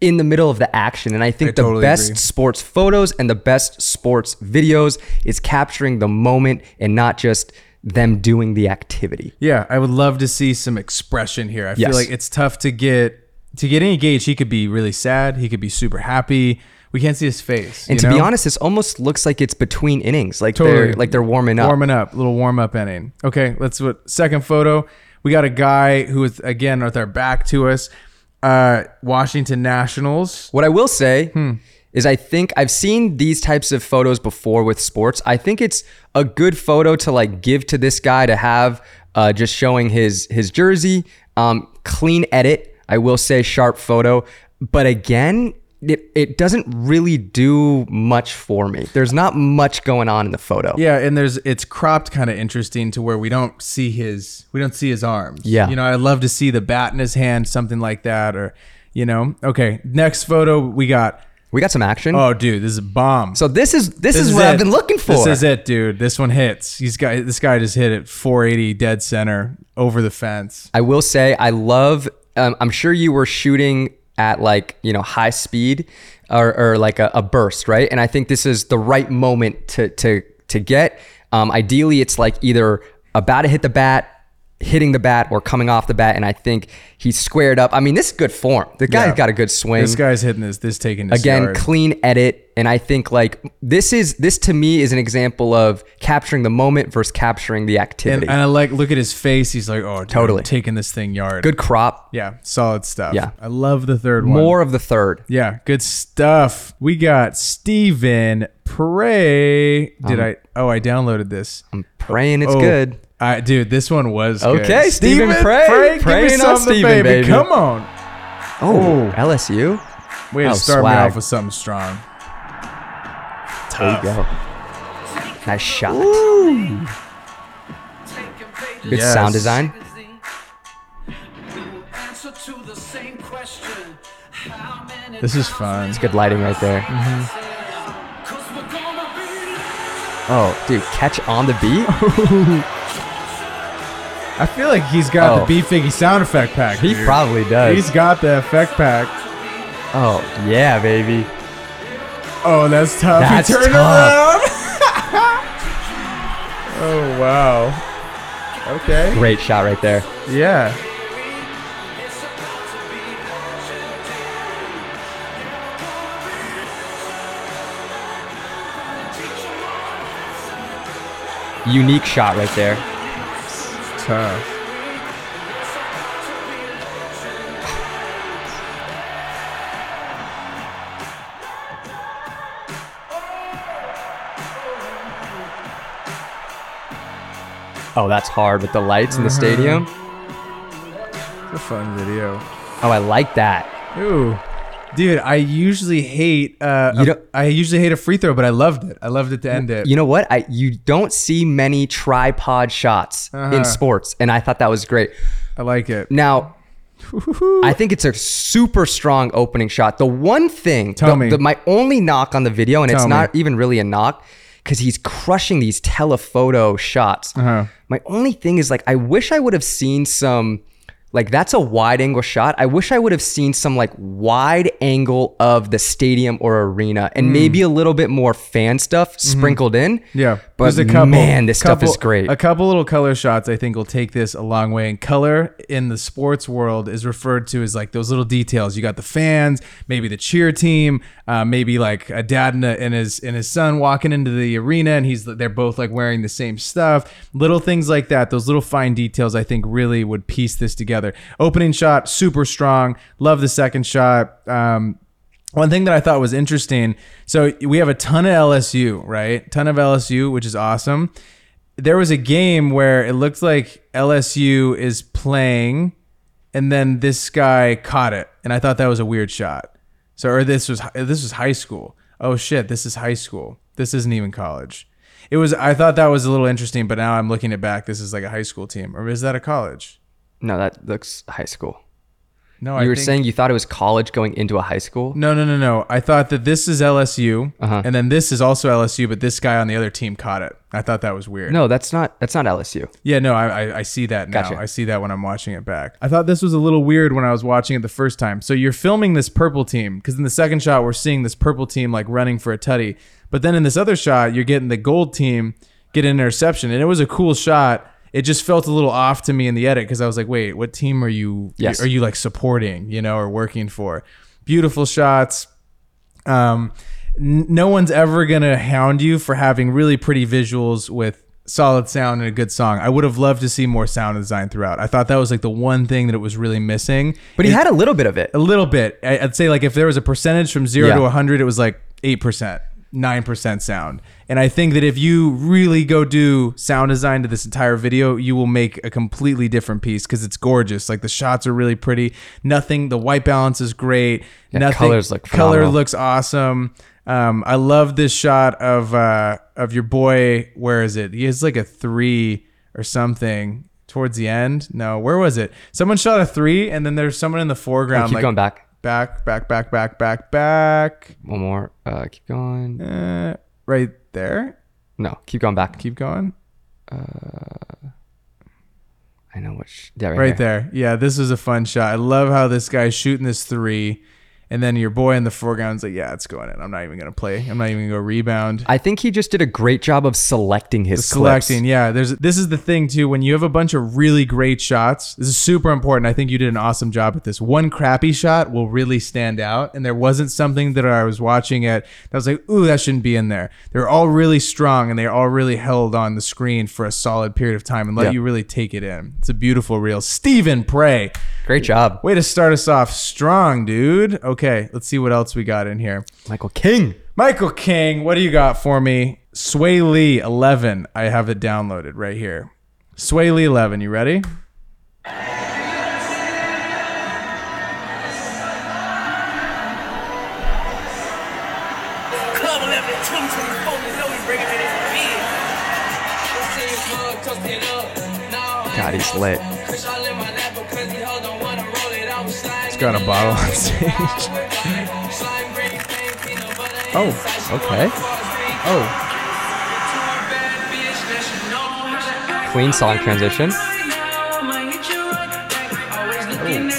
[SPEAKER 2] in the middle of the action and i think
[SPEAKER 1] Mm-hmm. I
[SPEAKER 2] the
[SPEAKER 1] totally
[SPEAKER 2] best
[SPEAKER 1] agree.
[SPEAKER 2] sports photos and the best sports videos is capturing the moment and not just them doing the activity
[SPEAKER 1] Yeah, I would love to see some expression here. I feel like it's tough to get to get any gauge. He could be really sad. He could be super happy. We can't see his face.
[SPEAKER 2] and to be honest this almost looks like it's between innings like
[SPEAKER 1] Totally.
[SPEAKER 2] they're like they're warming up
[SPEAKER 1] Warming up, little warm up inning. Okay, let's what second photo. We got a guy who is again with our back to us. Uh, Washington Nationals.
[SPEAKER 2] What I will say
[SPEAKER 1] Hmm.
[SPEAKER 2] is, I think I've seen these types of photos before with sports. I think it's a good photo to like give to this guy to have, uh, just showing his his jersey. Um, clean edit. I will say sharp photo, but again. It, it doesn't really do much for me. There's not much going on in the photo.
[SPEAKER 1] Yeah, and there's it's cropped kind of interesting to where we don't see his we don't see his arms.
[SPEAKER 2] Yeah.
[SPEAKER 1] you know, I'd love to see the bat in his hand, something like that, or you know. Okay, next photo we got.
[SPEAKER 2] We got some action.
[SPEAKER 1] Oh, dude, this is a bomb.
[SPEAKER 2] so this is this, is, what
[SPEAKER 1] it.
[SPEAKER 2] I've been looking for.
[SPEAKER 1] This is it, dude. This one hits. He's got this guy just hit it 480 dead center over the fence.
[SPEAKER 2] I will say I love. Um, I'm sure you were shooting at like you know high speed or, or like a, a burst, right? And I think this is the right moment to to to get. Um, ideally, it's like either about to hit the bat, hitting the bat, or coming off the bat. And I think he's squared up. I mean, this is good form. The guy's
[SPEAKER 1] Yeah.
[SPEAKER 2] got a good swing
[SPEAKER 1] This guy's hitting this. This taking his
[SPEAKER 2] again
[SPEAKER 1] yard.
[SPEAKER 2] clean edit and i think like this is this to me is an example of capturing the moment versus capturing the
[SPEAKER 1] and,
[SPEAKER 2] activity
[SPEAKER 1] and I like look at his face. He's like, oh, dude,
[SPEAKER 2] Totally.
[SPEAKER 1] I'm taking this thing yard.
[SPEAKER 2] good crop
[SPEAKER 1] Yeah, solid stuff.
[SPEAKER 2] Yeah.
[SPEAKER 1] I love the third one.
[SPEAKER 2] more of the third
[SPEAKER 1] Yeah, good stuff. We got Steven Pray. Did um, I? Oh, I downloaded this.
[SPEAKER 2] i'm praying it's
[SPEAKER 1] Oh,
[SPEAKER 2] good
[SPEAKER 1] I, dude, this one was good.
[SPEAKER 2] Okay, Stephen Pray.
[SPEAKER 1] Pray, give me
[SPEAKER 2] Praying on
[SPEAKER 1] something,
[SPEAKER 2] Stephen, baby.
[SPEAKER 1] Come on.
[SPEAKER 2] oh lsu
[SPEAKER 1] Way to
[SPEAKER 2] Oh,
[SPEAKER 1] start me off with something strong.
[SPEAKER 2] there you go nice shot good
[SPEAKER 1] Yes.
[SPEAKER 2] sound design
[SPEAKER 1] This is fun.
[SPEAKER 2] it's good lighting right there mm-hmm. oh dude catch on the beat
[SPEAKER 1] I feel like he's got
[SPEAKER 2] Oh.
[SPEAKER 1] the B Figgy sound effect pack.
[SPEAKER 2] he
[SPEAKER 1] dude.
[SPEAKER 2] probably does
[SPEAKER 1] He's got the effect pack.
[SPEAKER 2] oh yeah baby
[SPEAKER 1] Oh, that's tough.
[SPEAKER 2] That's
[SPEAKER 1] he turned
[SPEAKER 2] tough.
[SPEAKER 1] around. oh wow. Okay.
[SPEAKER 2] great shot right there
[SPEAKER 1] Yeah.
[SPEAKER 2] unique shot right there
[SPEAKER 1] Tough.
[SPEAKER 2] oh that's hard with the lights in the mm-hmm. stadium
[SPEAKER 1] It's a fun video.
[SPEAKER 2] oh i like that
[SPEAKER 1] Ooh. Dude, I usually hate uh
[SPEAKER 2] You
[SPEAKER 1] a- I usually hate a free throw, but I loved it. I loved it to end it.
[SPEAKER 2] You know what? I you don't see many tripod shots
[SPEAKER 1] Uh-huh.
[SPEAKER 2] in sports, and I thought that was great.
[SPEAKER 1] I like it.
[SPEAKER 2] Now, I think it's a super strong opening shot. The one thing,
[SPEAKER 1] Tell
[SPEAKER 2] the-
[SPEAKER 1] me.
[SPEAKER 2] the- my only knock on the video, and it's
[SPEAKER 1] Tell me.
[SPEAKER 2] not even really a knock, because he's crushing these telephoto shots.
[SPEAKER 1] Uh-huh.
[SPEAKER 2] My only thing is like, I wish I would have seen some Like that's a wide angle shot. I wish I would have seen some like wide angle of the stadium or arena and
[SPEAKER 1] Hmm.
[SPEAKER 2] maybe a little bit more fan stuff sprinkled in.
[SPEAKER 1] Mm-hmm. Yeah,
[SPEAKER 2] But
[SPEAKER 1] There's
[SPEAKER 2] man, this stuff is great.
[SPEAKER 1] A couple little color shots, I think, will take this a long way. And color in the sports world is referred to as like those little details. You got the fans, maybe the cheer team, uh, maybe like a dad and, a, and his and his son walking into the arena, and he's they're both like wearing the same stuff. Little things like that. Those little fine details, I think, really would piece this together. Opening shot, super strong. Love the second shot. Um, one thing that I thought was interesting. So we have a ton of LSU, right? Ton of LSU, which is awesome. There was a game where it looked like LSU is playing, and then this guy caught it, and I thought that was a weird shot. So, or this was this was high school. Oh shit, this is high school. This isn't even college. It was. I thought that was a little interesting, but now I'm looking it back. This is like a high school team, or is that a college?
[SPEAKER 2] No, that looks high school.
[SPEAKER 1] No,
[SPEAKER 2] You
[SPEAKER 1] I
[SPEAKER 2] were
[SPEAKER 1] think-
[SPEAKER 2] saying you thought it was college going into a high school?
[SPEAKER 1] No, no, no, no. I thought that this is LSU,
[SPEAKER 2] Uh-huh.
[SPEAKER 1] and then this is also LSU, but this guy on the other team caught it. I thought that was weird.
[SPEAKER 2] No, that's not that's not LSU.
[SPEAKER 1] Yeah, no, I, I, I see that now.
[SPEAKER 2] Gotcha.
[SPEAKER 1] I see that when I'm watching it back. I thought this was a little weird when I was watching it the first time. So you're filming this purple team because in the second shot we're seeing this purple team like running for a tutty, but then in this other shot you're getting the gold team get an interception, and it was a cool shot. It just felt a little off to me in the edit because I was like, wait, what team are you?
[SPEAKER 2] Yes.
[SPEAKER 1] Are you like supporting? You know, or working for? Beautiful shots. Um, n- no one's ever gonna hound you for having really pretty visuals with solid sound and a good song. I would have loved to see more sound design throughout. I thought that was like the one thing that it was really missing.
[SPEAKER 2] But he
[SPEAKER 1] It-
[SPEAKER 2] had a little bit of it.
[SPEAKER 1] a little bit. I- I'd say like if there was a percentage from zero
[SPEAKER 2] Yeah.
[SPEAKER 1] to 100, it was like 8%, 9% sound. And I think that if you really go do sound design to this entire video, you will make a completely different piece because it's gorgeous. Like the shots are really pretty. Nothing, the white balance is great.
[SPEAKER 2] Yeah,
[SPEAKER 1] Nothing,
[SPEAKER 2] colors look
[SPEAKER 1] color looks awesome. Um, I love this shot of uh, of your boy. Where is it? He has like a three or something towards the end. No, where was it? Someone shot a three, and then there's someone in the
[SPEAKER 2] Oh,
[SPEAKER 1] foreground.
[SPEAKER 2] keep
[SPEAKER 1] like,
[SPEAKER 2] going back.
[SPEAKER 1] back, back, back, back, back, back.
[SPEAKER 2] One more. Uh, keep going.
[SPEAKER 1] Uh, right there.
[SPEAKER 2] No, keep going back.
[SPEAKER 1] Keep going.
[SPEAKER 2] Uh, I know which. Yeah, right,
[SPEAKER 1] Right
[SPEAKER 2] there.
[SPEAKER 1] there. Yeah, this is a fun shot. I love how this guy's shooting this three, and then your boy in the foreground's like, "Yeah, it's going in. I'm not even gonna play. I'm not even gonna go rebound."
[SPEAKER 2] I think he just did a great job of selecting his
[SPEAKER 1] selecting
[SPEAKER 2] clips.
[SPEAKER 1] yeah. There's this is the thing too. When you have a bunch of really great shots this is super important. I think you did an awesome job at this. One crappy shot will really stand out. And there wasn't something that i was watching at that was like ooh that shouldn't be in there. They're all really strong and they're all really held on the screen for a solid period of time and let
[SPEAKER 2] Yeah.
[SPEAKER 1] you really take it in. It's a beautiful reel. Stephen prey.
[SPEAKER 2] Great job,
[SPEAKER 1] way to start us off strong dude. Okay let's see what else we got in here
[SPEAKER 2] Michael King.
[SPEAKER 1] Michael King, what do you got for me? Swae Lee 11. I have it downloaded right here. Swae Lee 11. You ready?
[SPEAKER 4] Club 11, 2024, you know we bringing it in big.
[SPEAKER 2] Uh, God, he's lit.
[SPEAKER 1] Got a bottle on stage.
[SPEAKER 2] Oh, okay.
[SPEAKER 1] Oh,
[SPEAKER 2] Clean song transition. I mean,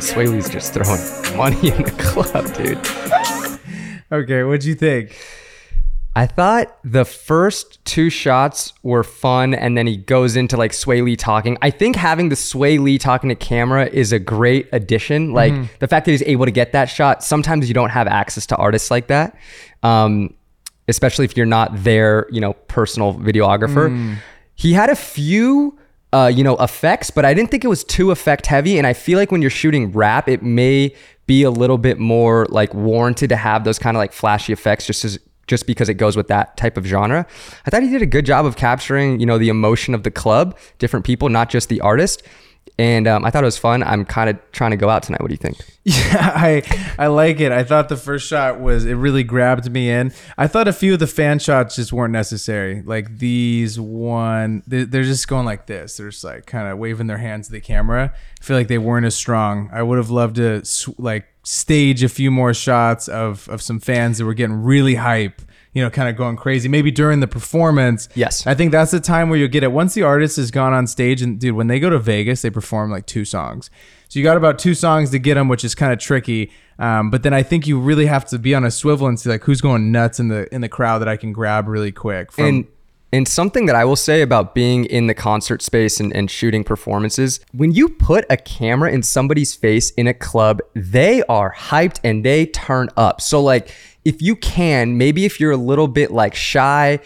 [SPEAKER 2] Swae Lee's just throwing money in the club, dude.
[SPEAKER 1] Okay. What'd you think?
[SPEAKER 2] I thought the first two shots were fun, and then he goes into like Swae Lee talking. I think having the Swae Lee talking to camera is a great addition. Like the fact that he's able to get that shot. Sometimes you don't have access to artists like that, um, especially if you're not their, you know, personal videographer. He had a few. Uh, you know, effects, but I didn't think it was too effect heavy. And I feel like when you're shooting rap, it may be a little bit more like warranted to have those kind of like flashy effects just as just because it goes with that type of genre. I thought he did a good job of capturing, you know, the emotion of the club, different people, not just the artist. And um, I thought it was fun. I'm kind of trying to go out tonight. What do you think?
[SPEAKER 1] Yeah, I I like it. I thought the first shot was it really grabbed me in. I thought a few of the fan shots just weren't necessary. Like these one, they- they're just going like this. They're just like kind of waving their hands to the camera. I feel like they weren't as strong. I would have loved to like stage a few more shots of of some fans that were getting really hype. You know, kind of going crazy. Maybe during the performance.
[SPEAKER 2] Yes.
[SPEAKER 1] I think that's the time where you'll get it. Once the artist has gone on stage, and dude, when they go to Vegas, they perform like two songs. So you got about two songs to get them, which is kind of tricky. Um, but then I think you really have to be on a swivel and see like who's going nuts in the in the crowd that I can grab really quick. From,
[SPEAKER 2] and and something that I will say about being in the concert space and, and shooting performances, when you put a camera in somebody's face in a club, they are hyped and they turn up. So like if you can, maybe if you're a little bit like shy,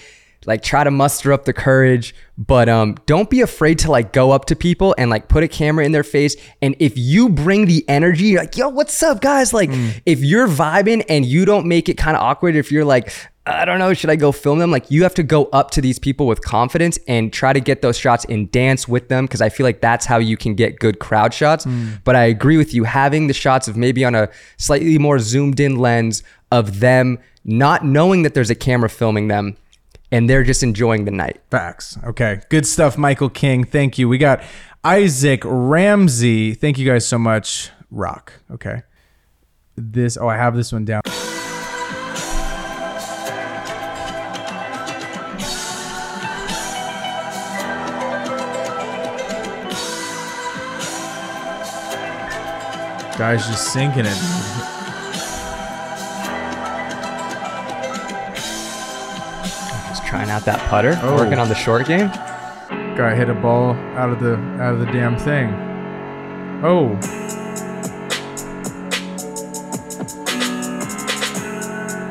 [SPEAKER 2] like try to muster up the courage, but um don't be afraid to like go up to people and like put a camera in their face. And if you bring the energy, you're like, yo, what's up, guys? Like if you're vibing and you don't make it kind of awkward, if you're like, I don't know, should I go film them? Like you have to go up to these people with confidence and try to get those shots and dance with them because I feel like that's how you can get good crowd shots. But I agree with you having the shots of maybe on a slightly more zoomed in lens of them not knowing that there's a camera filming them and they're just enjoying the night.
[SPEAKER 1] Facts. Okay. Good stuff, Michael King. Thank you. We got Isaac Ramsey. Thank you guys so much. Rock. Okay. This, oh, I have this one down. Guys just sinking it.
[SPEAKER 2] Trying out that putter,
[SPEAKER 1] Oh.
[SPEAKER 2] working on the short game.
[SPEAKER 1] Guy hit a ball out of the out of the damn thing. Oh.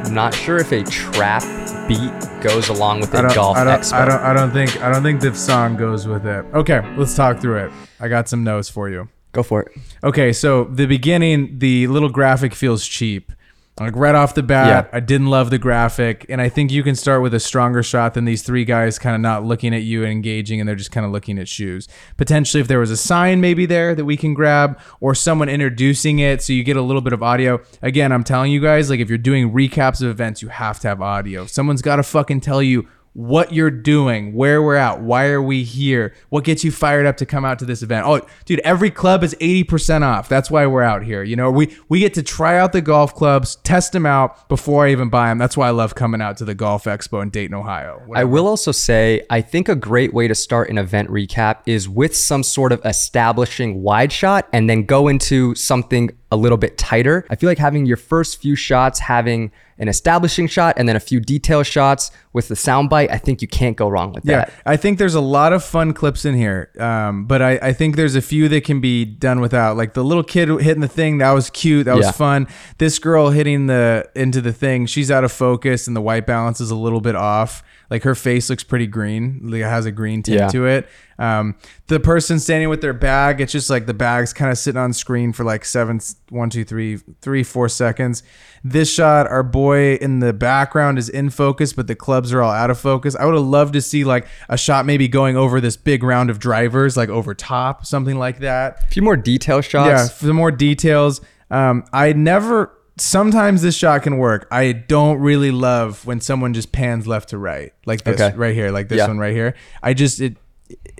[SPEAKER 2] I'm not sure if a trap beat goes along with a golf
[SPEAKER 1] I don't,
[SPEAKER 2] expo.
[SPEAKER 1] I don't, I don't think, I don't think the song goes with it. Okay, let's talk through it. I got some notes for you.
[SPEAKER 2] Go for it.
[SPEAKER 1] Okay, so the beginning, the little graphic feels cheap. Like right off the bat,
[SPEAKER 2] Yeah.
[SPEAKER 1] I didn't love the graphic, and I think you can start with a stronger shot than these three guys kind of not looking at you and engaging, and they're just kind of looking at shoes. Potentially, if there was a sign maybe there that we can grab, or someone introducing it, so you get a little bit of audio. Again, I'm telling you guys, like if you're doing recaps of events, you have to have audio. Someone's got to fucking tell you what you're doing, where we're at, why are we here, what gets you fired up to come out to this event. Oh, dude, every club is 80% off. That's why we're out here. You know, we we get to try out the golf clubs, test them out before I even buy them. That's why I love coming out to the Golf Expo in Dayton, Ohio.
[SPEAKER 2] I will also say, I think a great way to start an event recap is with some sort of establishing wide shot and then go into something a little bit tighter. I feel like having your first few shots, having an establishing shot and then a few detail shots with the soundbite, I think you can't go wrong with that.
[SPEAKER 1] Yeah,
[SPEAKER 2] that.
[SPEAKER 1] I think there's a lot of fun clips in here, um, but I, I think there's a few that can be done without. Like the little kid hitting the thing, that was cute, that was
[SPEAKER 2] Yeah.
[SPEAKER 1] fun. This girl hitting the into the thing, she's out of focus, and the white balance is a little bit off. Like her face looks pretty green, like it has a green tint
[SPEAKER 2] Yeah.
[SPEAKER 1] to it. Um, the person standing with their bag, it's just like the bag's kind of sitting on screen for like seven, one, two, three, three, four seconds. This shot, our boy in the background is in focus, but the clubs are all out of focus. I would have loved to see like a shot maybe going over this big round of drivers, like over top, something like that.
[SPEAKER 2] A few more detail shots.
[SPEAKER 1] Yeah, for the more details. Um, I never. Sometimes this shot can work. I don't really love when someone just pans left to right, like this
[SPEAKER 2] Okay.
[SPEAKER 1] right here, like this
[SPEAKER 2] Yeah.
[SPEAKER 1] one right here. I just it.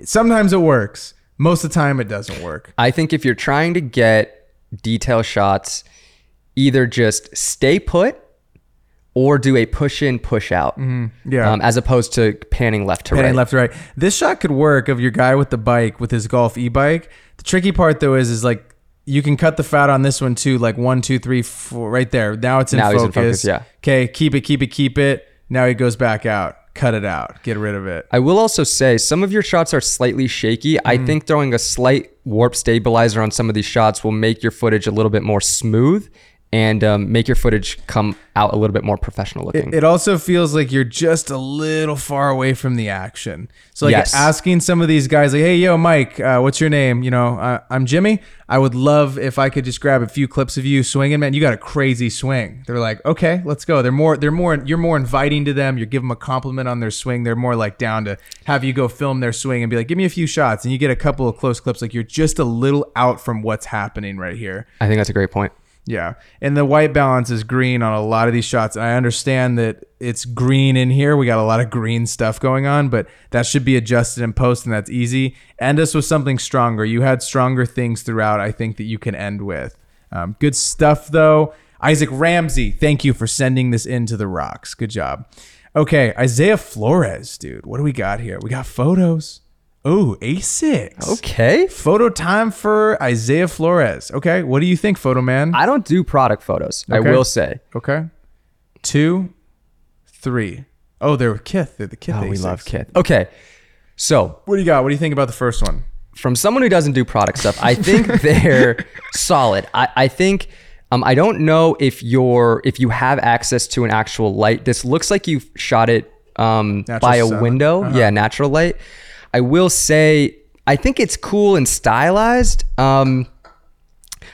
[SPEAKER 1] Sometimes it works. Most of the time, it doesn't work.
[SPEAKER 2] I think if you're trying to get detail shots, either just stay put or do a push in, push out.
[SPEAKER 1] Yeah.
[SPEAKER 2] Um, as opposed to panning left to
[SPEAKER 1] Panning
[SPEAKER 2] right.
[SPEAKER 1] left to right. This shot could work of your guy with the bike with his golf e-bike. The tricky part though is is like you can cut the fat on this one too, like one, two, three, four, right there. Now it's in
[SPEAKER 2] Now
[SPEAKER 1] focus.
[SPEAKER 2] in focus, yeah.
[SPEAKER 1] Okay, keep it, keep it, keep it. Now he goes back out. Cut it out. Get rid of it.
[SPEAKER 2] I will also say some of your shots are slightly shaky. I
[SPEAKER 1] Mm.
[SPEAKER 2] think throwing a slight warp stabilizer on some of these shots will make your footage a little bit more smooth and um, make your footage come out a little bit more professional looking.
[SPEAKER 1] It also feels like you're just a little far away from the action. So like
[SPEAKER 2] Yes.
[SPEAKER 1] asking some of these guys, like, "Hey, yo, Mike, uh, what's your name?" You know, uh, I'm Jimmy. I would love if I could just grab a few clips of you swinging, man. You got a crazy swing. They're like, "Okay, let's go." They're more, they're more, you're more inviting to them. You give them a compliment on their swing. They're more like down to have you go film their swing and be like, "Give me a few shots," and you get a couple of close clips. Like you're just a little out from what's happening right here.
[SPEAKER 2] I think that's a great point.
[SPEAKER 1] Yeah. And the white balance is green on a lot of these shots. And I understand that it's green in here. We got a lot of green stuff going on, but that should be adjusted in post and that's easy. End us with something stronger. You had stronger things throughout, I think, that you can end with. Um, good stuff though. Isaac Ramsey, thank you for sending this into the rocks. Good job. Okay, Isaiah Flores, dude. What do we got here? We got photos. Oh, A6.
[SPEAKER 2] Okay.
[SPEAKER 1] Photo time for Isaiah Flores. Okay, what do you think, photo man?
[SPEAKER 2] I don't do product photos. I
[SPEAKER 1] Okay.
[SPEAKER 2] will say.
[SPEAKER 1] Okay, two, three. Oh, they're Kith. They're the Kith.
[SPEAKER 2] Oh, we
[SPEAKER 1] A6.
[SPEAKER 2] love Kith. Okay. So
[SPEAKER 1] What do you got? What do you think about the first one?
[SPEAKER 2] from someone who doesn't do product stuff, I think they're solid. I, I think um, I don't know if you're if you have access to an actual light. This looks like you shot it um,
[SPEAKER 1] Natural
[SPEAKER 2] by a
[SPEAKER 1] sun.
[SPEAKER 2] window. Yeah, natural light. I will say I think it's cool and stylized. Um,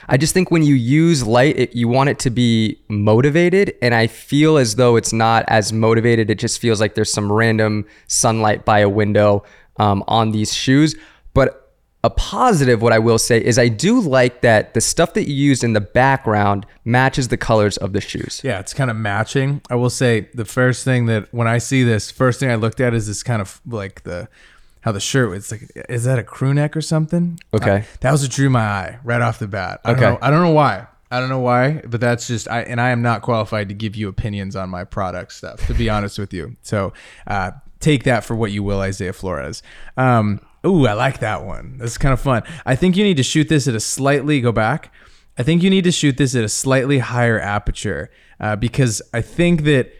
[SPEAKER 2] I just think when you use light, it, you want it to be motivated, and I feel as though it's not as motivated. It just feels like there's some random sunlight by a window um, on these shoes. But a positive, what I will say is, I do like that the stuff that you used in the background matches the colors of the shoes.
[SPEAKER 1] Yeah, it's kind of matching. I will say the first thing that when I see this, first thing I looked at is this kind of like the how the shirt. It's like, is that a crew neck or something?
[SPEAKER 2] Okay.
[SPEAKER 1] That was what drew my eye right off the bat. I don't
[SPEAKER 2] Okay.
[SPEAKER 1] know. I don't know why. I don't know why, but that's just I and I am not qualified to give you opinions on my product stuff. To be honest with you, so uh, take that for what you will, Isaiah Flores. Um, ooh, I like that one. That's kind of fun. I think you need to shoot this at a slightly go back. I think you need to shoot this at a slightly higher aperture uh, because I think that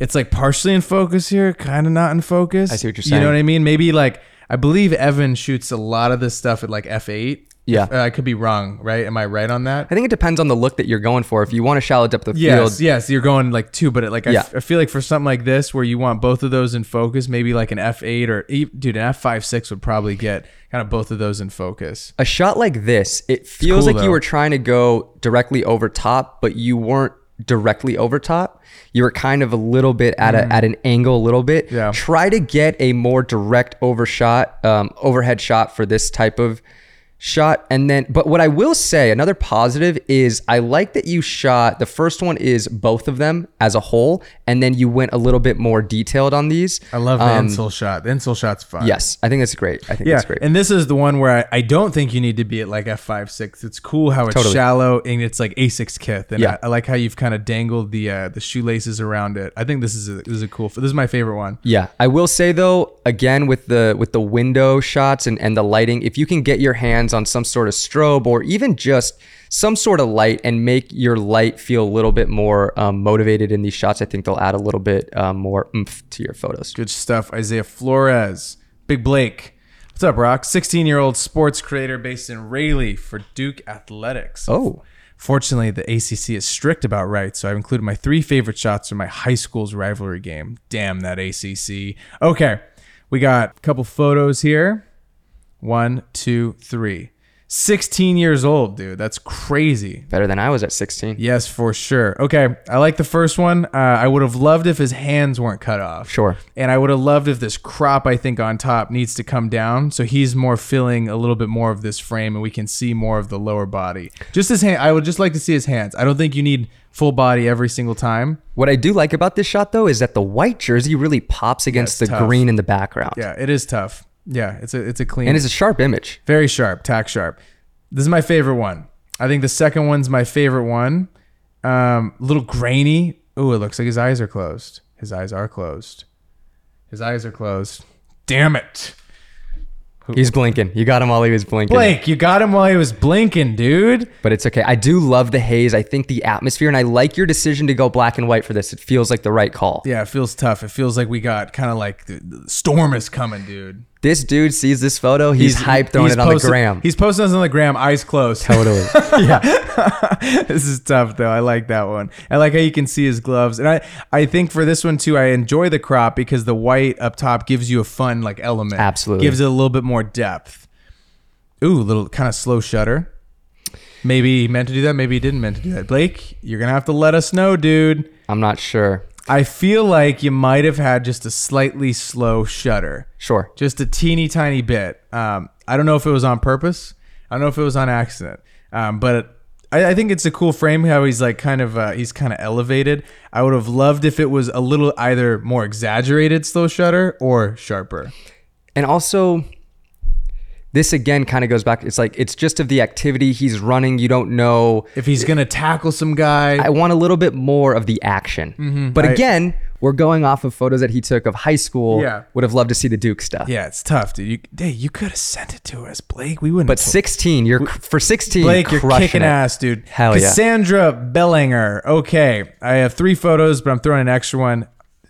[SPEAKER 1] it's like partially in focus here, kind of not in focus.
[SPEAKER 2] I see what you're saying.
[SPEAKER 1] You know what I mean? Maybe like I believe Evan shoots a lot of this stuff at like f8.
[SPEAKER 2] Yeah.
[SPEAKER 1] Uh, I could be wrong, right? Am I right on that?
[SPEAKER 2] I think it depends on the look that you're going for. If you want a shallow depth of
[SPEAKER 1] Yes,
[SPEAKER 2] field,
[SPEAKER 1] yes, yes, you're going like two, but it, like I,
[SPEAKER 2] Yeah.
[SPEAKER 1] f- I feel like for something like this where you want both of those in focus, maybe like an f8 or dude, an f5 six would probably get kind of both of those in focus.
[SPEAKER 2] a shot like this, it feels
[SPEAKER 1] cool,
[SPEAKER 2] like you were trying to go directly over top, but you weren't directly over top. You were kind of a little bit at a at an angle, a little bit.
[SPEAKER 1] Mm. Yeah.
[SPEAKER 2] Try to get a more direct overshot, um, overhead shot for this type of shot and then but what i will say another positive is i like that you shot the first one is both of them as a whole and then you went a little bit more detailed on these
[SPEAKER 1] I love the
[SPEAKER 2] Um,
[SPEAKER 1] insole shot. The insole shot's fun.
[SPEAKER 2] yes i think that's great i think
[SPEAKER 1] Yeah,
[SPEAKER 2] that's great
[SPEAKER 1] and this is the one where I, I don't think you need to be at like f5 6. It's cool how it's
[SPEAKER 2] Totally.
[SPEAKER 1] shallow and it's like a6 kith, and
[SPEAKER 2] Yeah.
[SPEAKER 1] I, I like how you've kind of dangled the uh, the shoelaces around it. I think this is a, this is a cool. This is my favorite one.
[SPEAKER 2] Yeah, I will say though, again with the with the window shots and, and the lighting, if you can get your hands on some sort of strobe or even just some sort of light and make your light feel a little bit more um, motivated in these shots, I think they'll add a little bit um, more oomph to your photos.
[SPEAKER 1] Good stuff. Isaiah Flores, Big Blake. What's up, Rock? 16 year old sports creator based in Raleigh for Duke Athletics.
[SPEAKER 2] Oh,
[SPEAKER 1] Fortunately, the ACC is strict about rights, so I've included my three favorite shots from my high school's rivalry game. Damn that ACC. Okay, we got a couple photos here. One, two, three. 16 years old, dude. That's crazy.
[SPEAKER 2] better than I was at 16.
[SPEAKER 1] Yes, for sure. Okay, I like the first one. Uh, I would have loved if his hands weren't cut off.
[SPEAKER 2] Sure.
[SPEAKER 1] And I would have loved if this crop, I think, on top needs to come down. So he's more filling a little bit more of this frame and we can see more of the lower body. Just his hand. I would just like to see his hands. I don't think you need full body every single time.
[SPEAKER 2] What I do like about this shot though is that the white jersey really pops against the
[SPEAKER 1] tough.
[SPEAKER 2] green in the background.
[SPEAKER 1] Yeah, it is tough. Yeah, it's a it's a clean
[SPEAKER 2] And it's a sharp image.
[SPEAKER 1] very sharp, tack sharp. This is my favorite one. I think the second one's my favorite one. Um, little grainy. Ooh, it looks like his eyes are closed. His eyes are closed. His eyes are closed. Damn it.
[SPEAKER 2] He's blinking. You got him while he was blinking.
[SPEAKER 1] Blake, you got him while he was blinking, dude.
[SPEAKER 2] but it's okay. I do love the haze. I think the atmosphere, and I like your decision to go black and white for this. It feels like the right call.
[SPEAKER 1] Yeah, it feels tough. It feels like we got kind of like the, the storm is coming, dude.
[SPEAKER 2] This dude sees this photo. He's, hyped throwing
[SPEAKER 1] he's
[SPEAKER 2] it on
[SPEAKER 1] posted-
[SPEAKER 2] the gram.
[SPEAKER 1] He's posting this on the gram, eyes closed.
[SPEAKER 2] totally. Yeah.
[SPEAKER 1] this is tough though. I like that one. I like how you can see his gloves, and I I think for this one too, I enjoy the crop because the white up top gives you a fun like element.
[SPEAKER 2] Absolutely.
[SPEAKER 1] gives it a little bit more depth. Ooh, little kind of slow shutter. Maybe he meant to do that. Maybe he didn't meant to do that. Blake, you're gonna have to let us know, dude.
[SPEAKER 2] I'm not sure.
[SPEAKER 1] I feel like you might have had just a slightly slow shutter
[SPEAKER 2] Sure.
[SPEAKER 1] just a teeny tiny bit. Um, I don't know if it was on purpose. I don't know if it was on accident. Um, but I, I think it's a cool frame how he's like kind of uh, he's kind of elevated. I would have loved if it was a little either more exaggerated slow shutter or sharper.
[SPEAKER 2] And also, This again kind of goes back. It's like it's just of the activity he's running. You don't know.
[SPEAKER 1] If he's gonna tackle some guy,
[SPEAKER 2] I want a little bit more of the action. But
[SPEAKER 1] Mm-hmm. I-
[SPEAKER 2] again, we're going off of photos that he took of high school.
[SPEAKER 1] Yeah.
[SPEAKER 2] Would have loved to see the Duke stuff.
[SPEAKER 1] yeah, it's tough, dude. You, hey, you could have sent it to us, Blake. We wouldn't.
[SPEAKER 2] But
[SPEAKER 1] have told-
[SPEAKER 2] 16, you're for 16.
[SPEAKER 1] Blake, you're kicking
[SPEAKER 2] it.
[SPEAKER 1] ass, dude.
[SPEAKER 2] Hell yeah.
[SPEAKER 1] Cassandra Bellinger. Okay, I have three photos, but I'm throwing an extra one.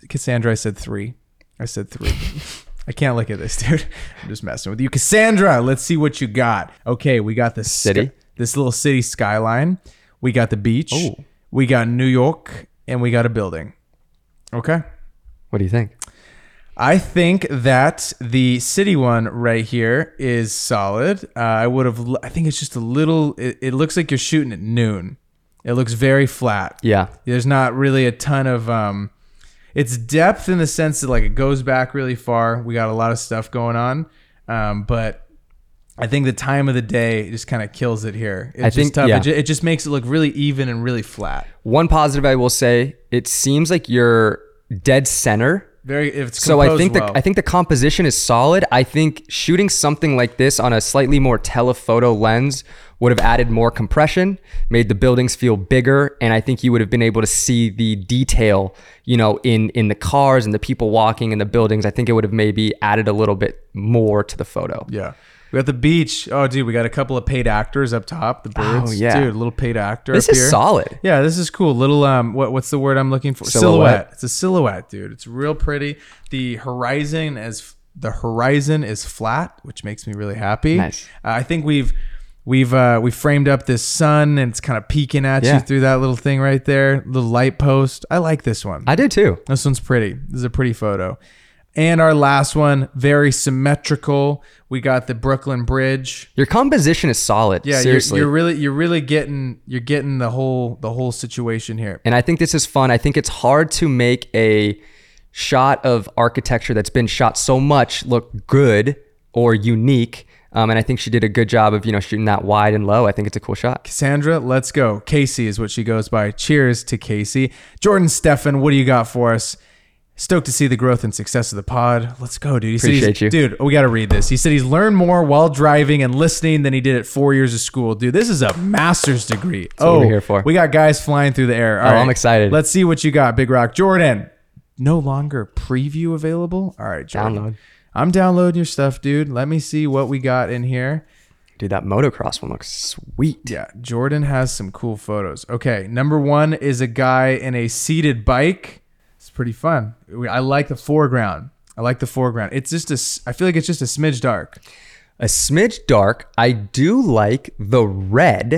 [SPEAKER 1] Cassandra, I said three. I said three. I can't look at this, dude. I'm just messing with you. Cassandra, let's see what you got. Okay, we got the
[SPEAKER 2] City?
[SPEAKER 1] this little city skyline. We got the beach.
[SPEAKER 2] Oh.
[SPEAKER 1] We got New York, and we got a building. Okay.
[SPEAKER 2] What do you think?
[SPEAKER 1] I think that the city one right here is solid. Uh, I would have. I think it's just a little. It, it looks like you're shooting at noon. It looks very flat.
[SPEAKER 2] Yeah.
[SPEAKER 1] There's not really a ton of. Um, it's depth in the sense that like it goes back really far. We got a lot of stuff going on, um, but I think the time of the day just kind of kills it here. It's
[SPEAKER 2] I
[SPEAKER 1] just
[SPEAKER 2] think-
[SPEAKER 1] tough.
[SPEAKER 2] yeah.
[SPEAKER 1] It, it just makes it look really even and really flat.
[SPEAKER 2] One positive I will say, it seems like you're dead center.
[SPEAKER 1] Very. If it's
[SPEAKER 2] So I think
[SPEAKER 1] well.
[SPEAKER 2] the I think the composition is solid. I think shooting something like this on a slightly more telephoto lens would have added more compression, made the buildings feel bigger, and I think you would have been able to see the detail, you know, in in the cars and the people walking in the buildings. I think it would have maybe added a little bit more to the photo.
[SPEAKER 1] Yeah. We got the beach. Oh, dude, we got a couple of paid actors up top. The birds.
[SPEAKER 2] Oh, yeah.
[SPEAKER 1] Dude, a little paid actor.
[SPEAKER 2] This
[SPEAKER 1] up
[SPEAKER 2] is
[SPEAKER 1] here.
[SPEAKER 2] solid.
[SPEAKER 1] Yeah, this is cool. Little um, what what's the word I'm looking for?
[SPEAKER 2] Silhouette.
[SPEAKER 1] It's a silhouette, dude. It's real pretty. The horizon is the horizon is flat, which makes me really happy.
[SPEAKER 2] Nice.
[SPEAKER 1] Uh, I think we've we've uh, we framed up this sun and it's kind of peeking at
[SPEAKER 2] Yeah.
[SPEAKER 1] you through that little thing right there, little light post. I like this one.
[SPEAKER 2] I do too.
[SPEAKER 1] This one's pretty. This is a pretty photo. And our last one, very symmetrical. We got the Brooklyn Bridge.
[SPEAKER 2] Your composition is solid.
[SPEAKER 1] Yeah,
[SPEAKER 2] seriously.
[SPEAKER 1] You're, you're really you're really getting you're getting the whole the whole situation here.
[SPEAKER 2] And I think this is fun. I think it's hard to make a shot of architecture that's been shot so much look good or unique. Um, and I think she did a good job of you know shooting that wide and low. I think it's a cool shot.
[SPEAKER 1] Cassandra, let's go. Casey is what she goes by. Cheers to Casey. Jordan Stefan, what do you got for us? Stoked to see the growth and success of the pod. Let's go, dude. He
[SPEAKER 2] Appreciate you.
[SPEAKER 1] Dude, we got to read this. He said he's learned more while driving and listening than he did at four years of school. Dude, this is a master's degree.
[SPEAKER 2] what
[SPEAKER 1] oh,
[SPEAKER 2] we're here for.
[SPEAKER 1] we got guys flying through the air. Oh, All
[SPEAKER 2] Oh, I'm excited.
[SPEAKER 1] Let's see what you got, Big Rock. Jordan, no longer preview available? All right, Jordan.
[SPEAKER 2] Download.
[SPEAKER 1] I'm downloading your stuff, dude. Let me see what we got in here.
[SPEAKER 2] Dude, that motocross one looks sweet.
[SPEAKER 1] Yeah, Jordan has some cool photos. Okay, number one is a guy in a seated bike. Pretty fun. I like the foreground. I like the foreground. It's just a. I feel like it's just a smidge dark.
[SPEAKER 2] A smidge dark. I do like the red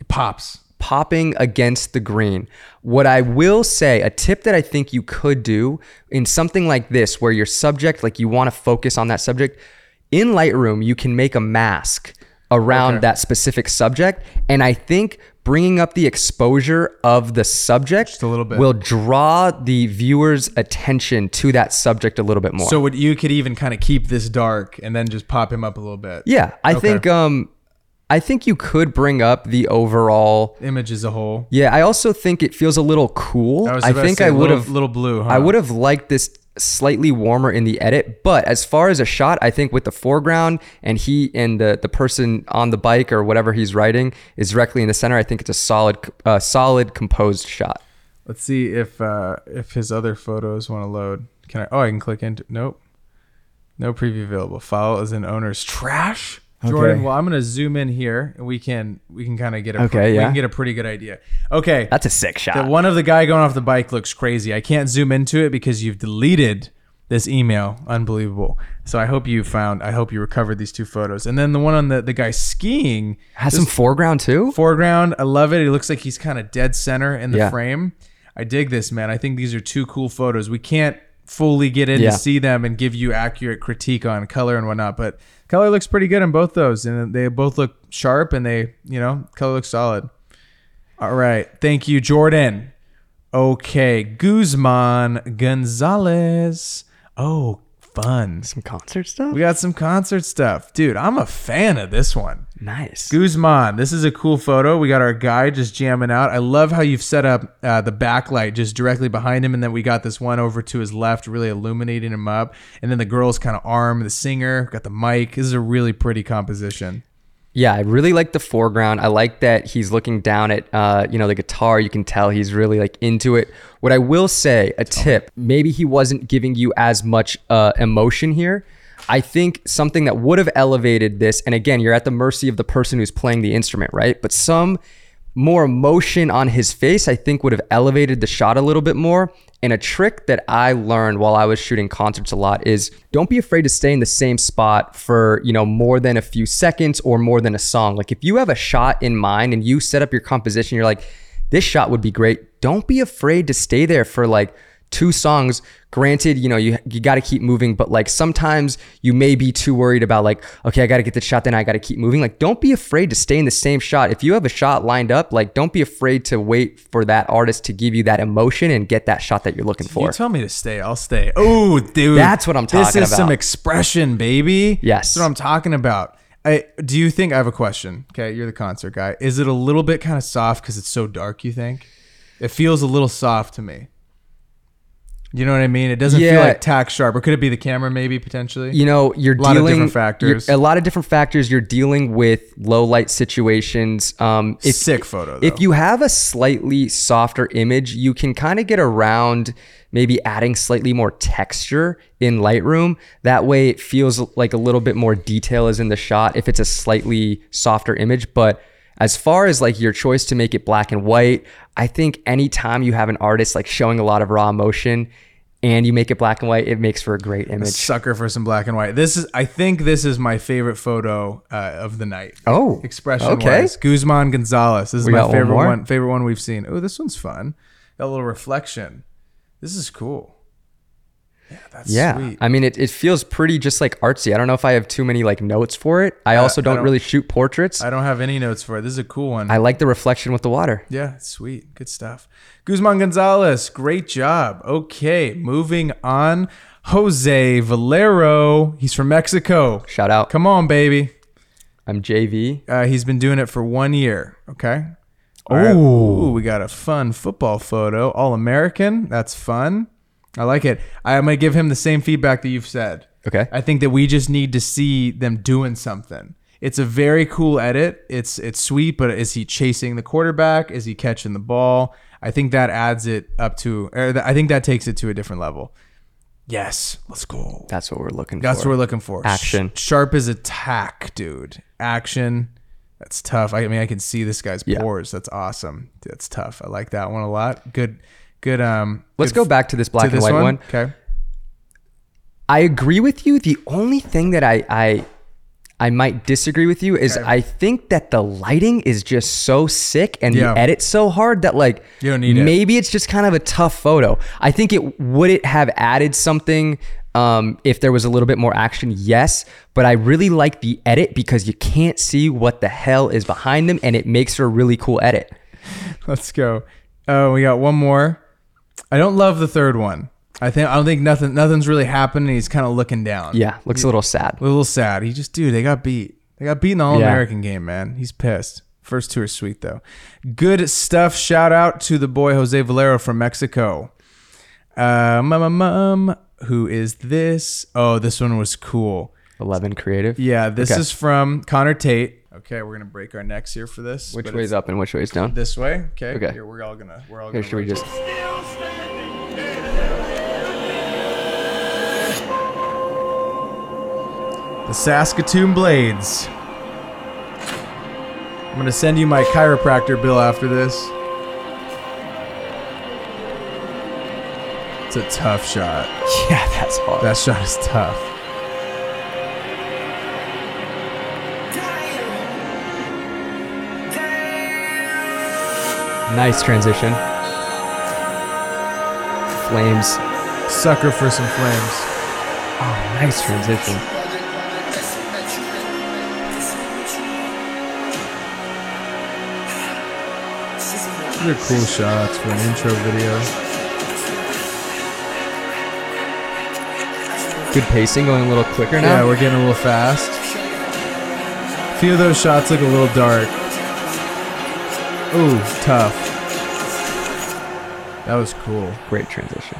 [SPEAKER 1] It pops.
[SPEAKER 2] popping against the green. What I will say, a tip that I think you could do in something like this, where your subject, like you want to focus on that subject, in Lightroom, you can make a mask around
[SPEAKER 1] Okay.
[SPEAKER 2] that specific subject. And I think bringing up the exposure of the subject
[SPEAKER 1] a little bit.
[SPEAKER 2] will draw the viewer's attention to that subject a little bit more.
[SPEAKER 1] So what you could even kind of keep this dark and then just pop him up a little bit.
[SPEAKER 2] yeah, I
[SPEAKER 1] Okay.
[SPEAKER 2] think um I think you could bring up the overall
[SPEAKER 1] Image as a whole.
[SPEAKER 2] Yeah, I also think it feels a little cool.
[SPEAKER 1] I
[SPEAKER 2] I,
[SPEAKER 1] was about to
[SPEAKER 2] think
[SPEAKER 1] say
[SPEAKER 2] I would have
[SPEAKER 1] little blue, huh?
[SPEAKER 2] I would have liked this slightly warmer in the edit, but as far as a shot, I think with the foreground and he and the the person on the bike or whatever he's riding is directly in the center, I think it's a solid uh, solid composed shot.
[SPEAKER 1] Let's see if uh, if his other photos want to load. Can I? Oh, I can click into. Nope. No preview available. File is in owner's trash. Jordan, well, I'm gonna zoom in here, and we can we can kind of get a
[SPEAKER 2] Okay,
[SPEAKER 1] we
[SPEAKER 2] yeah.
[SPEAKER 1] can get a pretty good idea. Okay,
[SPEAKER 2] That's a sick shot.
[SPEAKER 1] the one of the guy going off the bike looks crazy. I can't zoom into it because you've deleted this email. Unbelievable. So I hope you found. I hope you recovered these two photos, and then the one on the the guy skiing
[SPEAKER 2] Has some foreground too.
[SPEAKER 1] foreground. I love it. It looks like he's kind of dead center in the
[SPEAKER 2] Yeah.
[SPEAKER 1] frame. I dig this, man. I think these are two cool photos. We can't fully get in
[SPEAKER 2] Yeah.
[SPEAKER 1] to see them and give you accurate critique on color and whatnot, but color looks pretty good in both those, and they both look sharp and they, you know, color looks solid. All right, thank you, Jordan. Okay, Guzman Gonzalez. Oh, fun.
[SPEAKER 2] Some concert stuff.
[SPEAKER 1] We got some concert stuff. Dude, I'm a fan of this one.
[SPEAKER 2] nice.
[SPEAKER 1] Guzman, this is a cool photo. We got our guy just jamming out. I love how you've set up uh, the backlight just directly behind him, and then we got this one over to his left, really illuminating him up. And then the girl's kind of arm, the singer, got the mic. This is a really pretty composition.
[SPEAKER 2] Yeah, I really like the foreground. I like that he's looking down at uh, you know the guitar. You can tell he's really like into it. What I will say, a tip, maybe he wasn't giving you as much uh, emotion here. I think something that would have elevated this, and again, you're at the mercy of the person who's playing the instrument, right? But some more emotion on his face, I think would have elevated the shot a little bit more. And a trick that I learned while I was shooting concerts a lot is don't be afraid to stay in the same spot for, you know, more than a few seconds or more than a song. Like if you have a shot in mind and you set up your composition, you're like, this shot would be great. Don't be afraid to stay there for like two songs. Granted, you know, you you got to keep moving, but like sometimes you may be too worried about like, okay, I got to get the shot, then I got to keep moving. Like, don't be afraid to stay in the same shot. If you have a shot lined up, like, don't be afraid to wait for that artist to give you that emotion and get that shot that you're looking for.
[SPEAKER 1] You tell me to stay, I'll stay. Oh, dude,
[SPEAKER 2] That's what I'm talking about.
[SPEAKER 1] This is some expression, baby.
[SPEAKER 2] Yes.
[SPEAKER 1] that's what I'm talking about. I do you think I have a question? Okay, you're the concert guy. Is it a little bit kind of soft because it's so dark? You think it feels a little soft to me? You know what I mean? It doesn't feel like tack sharp, or could it be the camera? Maybe potentially.
[SPEAKER 2] you know you're
[SPEAKER 1] lot of
[SPEAKER 2] dealing
[SPEAKER 1] different factors.
[SPEAKER 2] a lot of different factors you're dealing with low light situations um if,
[SPEAKER 1] Sick photo, though.
[SPEAKER 2] if you have a slightly softer image you can kind of get around maybe adding slightly more texture in lightroom that way it feels like a little bit more detail is in the shot if it's a slightly softer image but as far as like your choice to make it black and white i think anytime you have an artist like showing a lot of raw emotion and you make it black and white it makes for a great image A
[SPEAKER 1] sucker for some black and white. This is, I think, this is my favorite photo uh, of the night.
[SPEAKER 2] Oh,
[SPEAKER 1] expression
[SPEAKER 2] okay.
[SPEAKER 1] wise. Guzman Gonzalez. This is
[SPEAKER 2] We
[SPEAKER 1] my
[SPEAKER 2] got one
[SPEAKER 1] favorite one, favorite one we've seen. Oh, this one's fun. Got a little reflection. This is cool. Yeah, that's
[SPEAKER 2] Yeah.
[SPEAKER 1] sweet.
[SPEAKER 2] I mean, it, it feels pretty just like artsy. I don't know if I have too many like notes for it. I also don't,
[SPEAKER 1] don't-
[SPEAKER 2] really shoot portraits.
[SPEAKER 1] I
[SPEAKER 2] I,
[SPEAKER 1] don't have any notes for it. This is a cool one.
[SPEAKER 2] I like the reflection with the water.
[SPEAKER 1] yeah, sweet. Good stuff. Guzman Gonzalez, great job. Okay, moving on. Jose Valero. He's from Mexico.
[SPEAKER 2] Shout out.
[SPEAKER 1] Come on, baby.
[SPEAKER 2] I'm JV.
[SPEAKER 1] Uh, he's been doing it for one year. Okay. Oh, we got a fun football photo. All American. That's fun. I like it. I'm gonna give him the same feedback that you've said.
[SPEAKER 2] Okay.
[SPEAKER 1] I think that we just need to see them doing something. It's a very cool edit. It's it's sweet, but is he chasing the quarterback? Is he catching the ball? I think that adds it up to. I think that takes it to a different level. Yes, let's go.
[SPEAKER 2] That's what we're looking
[SPEAKER 1] That's
[SPEAKER 2] for.
[SPEAKER 1] That's what we're looking for.
[SPEAKER 2] Action.
[SPEAKER 1] Sh- sharp as attack, dude. Action. That's tough. I mean, I can see this guy's
[SPEAKER 2] Yeah.
[SPEAKER 1] pores. That's awesome. That's tough. I like that one a lot. Good, good. Um,
[SPEAKER 2] Let's
[SPEAKER 1] good
[SPEAKER 2] go back to this black
[SPEAKER 1] to
[SPEAKER 2] and
[SPEAKER 1] this
[SPEAKER 2] white
[SPEAKER 1] one.
[SPEAKER 2] one.
[SPEAKER 1] Okay.
[SPEAKER 2] I agree with you. The only thing that I I I might disagree with you is I think that the lighting is just so sick and
[SPEAKER 1] Yeah.
[SPEAKER 2] the edit so hard that like
[SPEAKER 1] You don't need it.
[SPEAKER 2] maybe it's just kind of a tough photo. I think it would it have added something um, if there was a little bit more action, yes. But I really like the edit because you can't see what the hell is behind them, and it makes for a really cool edit.
[SPEAKER 1] Let's go. Oh, we got one more. I don't love the third one. I think I don't think nothing nothing's really happening. He's kind of looking down.
[SPEAKER 2] Yeah, looks a little sad.
[SPEAKER 1] a little sad. He just dude, they got beat. They got beat in the All. American game, man. He's pissed. First two are sweet though. Good stuff. Shout out to the boy Jose Valero from Mexico. Uh, mum, who is this? Oh, this one was cool.
[SPEAKER 2] Eleven creative.
[SPEAKER 1] Yeah, this
[SPEAKER 2] Okay.
[SPEAKER 1] is from Connor Tate. Okay, we're gonna break our necks here for this.
[SPEAKER 2] Which way's up and which way's down?
[SPEAKER 1] This way. Okay.
[SPEAKER 2] Okay.
[SPEAKER 1] Here, we're all gonna. We're all
[SPEAKER 2] Okay,
[SPEAKER 1] gonna.
[SPEAKER 2] should we just?
[SPEAKER 1] The Saskatoon Blades. I'm gonna send you my chiropractor bill after this. It's a tough shot.
[SPEAKER 2] Yeah, that's hard.
[SPEAKER 1] That shot is tough.
[SPEAKER 2] Nice transition. Flames.
[SPEAKER 1] Sucker for some flames.
[SPEAKER 2] Oh, nice transition.
[SPEAKER 1] These are cool shots for an intro video.
[SPEAKER 2] Good pacing, going a little quicker now.
[SPEAKER 1] Yeah, we're getting a little fast. A few of those shots look a little dark. Ooh, tough. That was cool.
[SPEAKER 2] Great transition.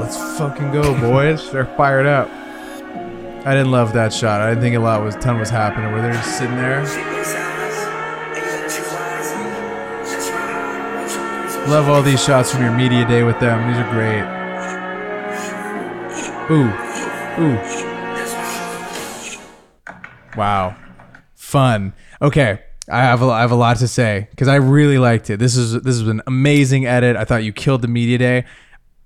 [SPEAKER 1] Let's fucking go, boys. They're fired up. I didn't love that shot. I didn't think a lot was ton was happening. Where they're just sitting there? Love all these shots from your media day with them. These are great. Ooh, ooh. Wow, fun. Okay, I have a, I have a lot to say because I really liked it. This is this is an amazing edit. I thought you killed the media day.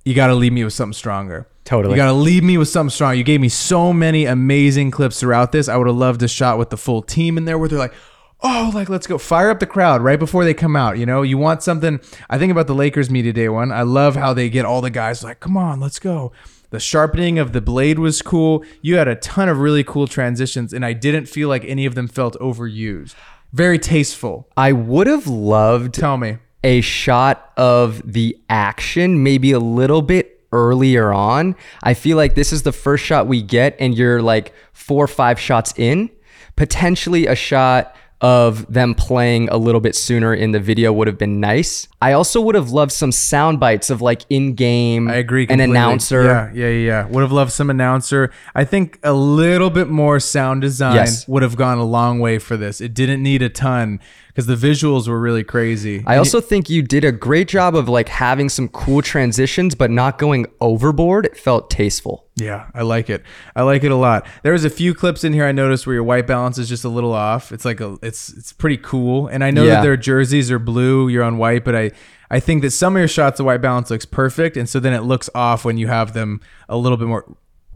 [SPEAKER 1] You got to leave me with something stronger.
[SPEAKER 2] Totally.
[SPEAKER 1] You got to leave me with something strong. You gave me so many amazing clips throughout this. I would have loved a shot with the full team in there where they're like, oh, like, let's go. Fire up the crowd right before they come out. You know, you want something. I think about the Lakers Media Day one. I love how they get all the guys like, come on, let's go. The sharpening of the blade was cool. You had a ton of really cool transitions, and I didn't feel like any of them felt overused. Very tasteful.
[SPEAKER 2] I would have loved
[SPEAKER 1] Tell me.
[SPEAKER 2] a shot of the action maybe a little bit earlier on. I feel like this is the first shot we get, and you're like four or five shots in. Potentially a shot of them playing a little bit sooner in the video would have been nice. I also would have loved some sound bites of like in game.
[SPEAKER 1] I agree.
[SPEAKER 2] An announcer.
[SPEAKER 1] Yeah, yeah, yeah, yeah. Would have loved some announcer. I think a little bit more sound design
[SPEAKER 2] Yes.
[SPEAKER 1] would have gone a long way for this. It didn't need a ton because the visuals were really crazy.
[SPEAKER 2] I also think you did a great job of like having some cool transitions, but not going overboard. It felt tasteful.
[SPEAKER 1] Yeah, I like it. I like it a lot. There was a few clips in here I noticed where your white balance is just a little off. It's like a it's it's pretty cool. And I know
[SPEAKER 2] Yeah.
[SPEAKER 1] that their jerseys are blue, you're on white, but I I think that some of your shots the white balance looks perfect and so then it looks off when you have them a little bit more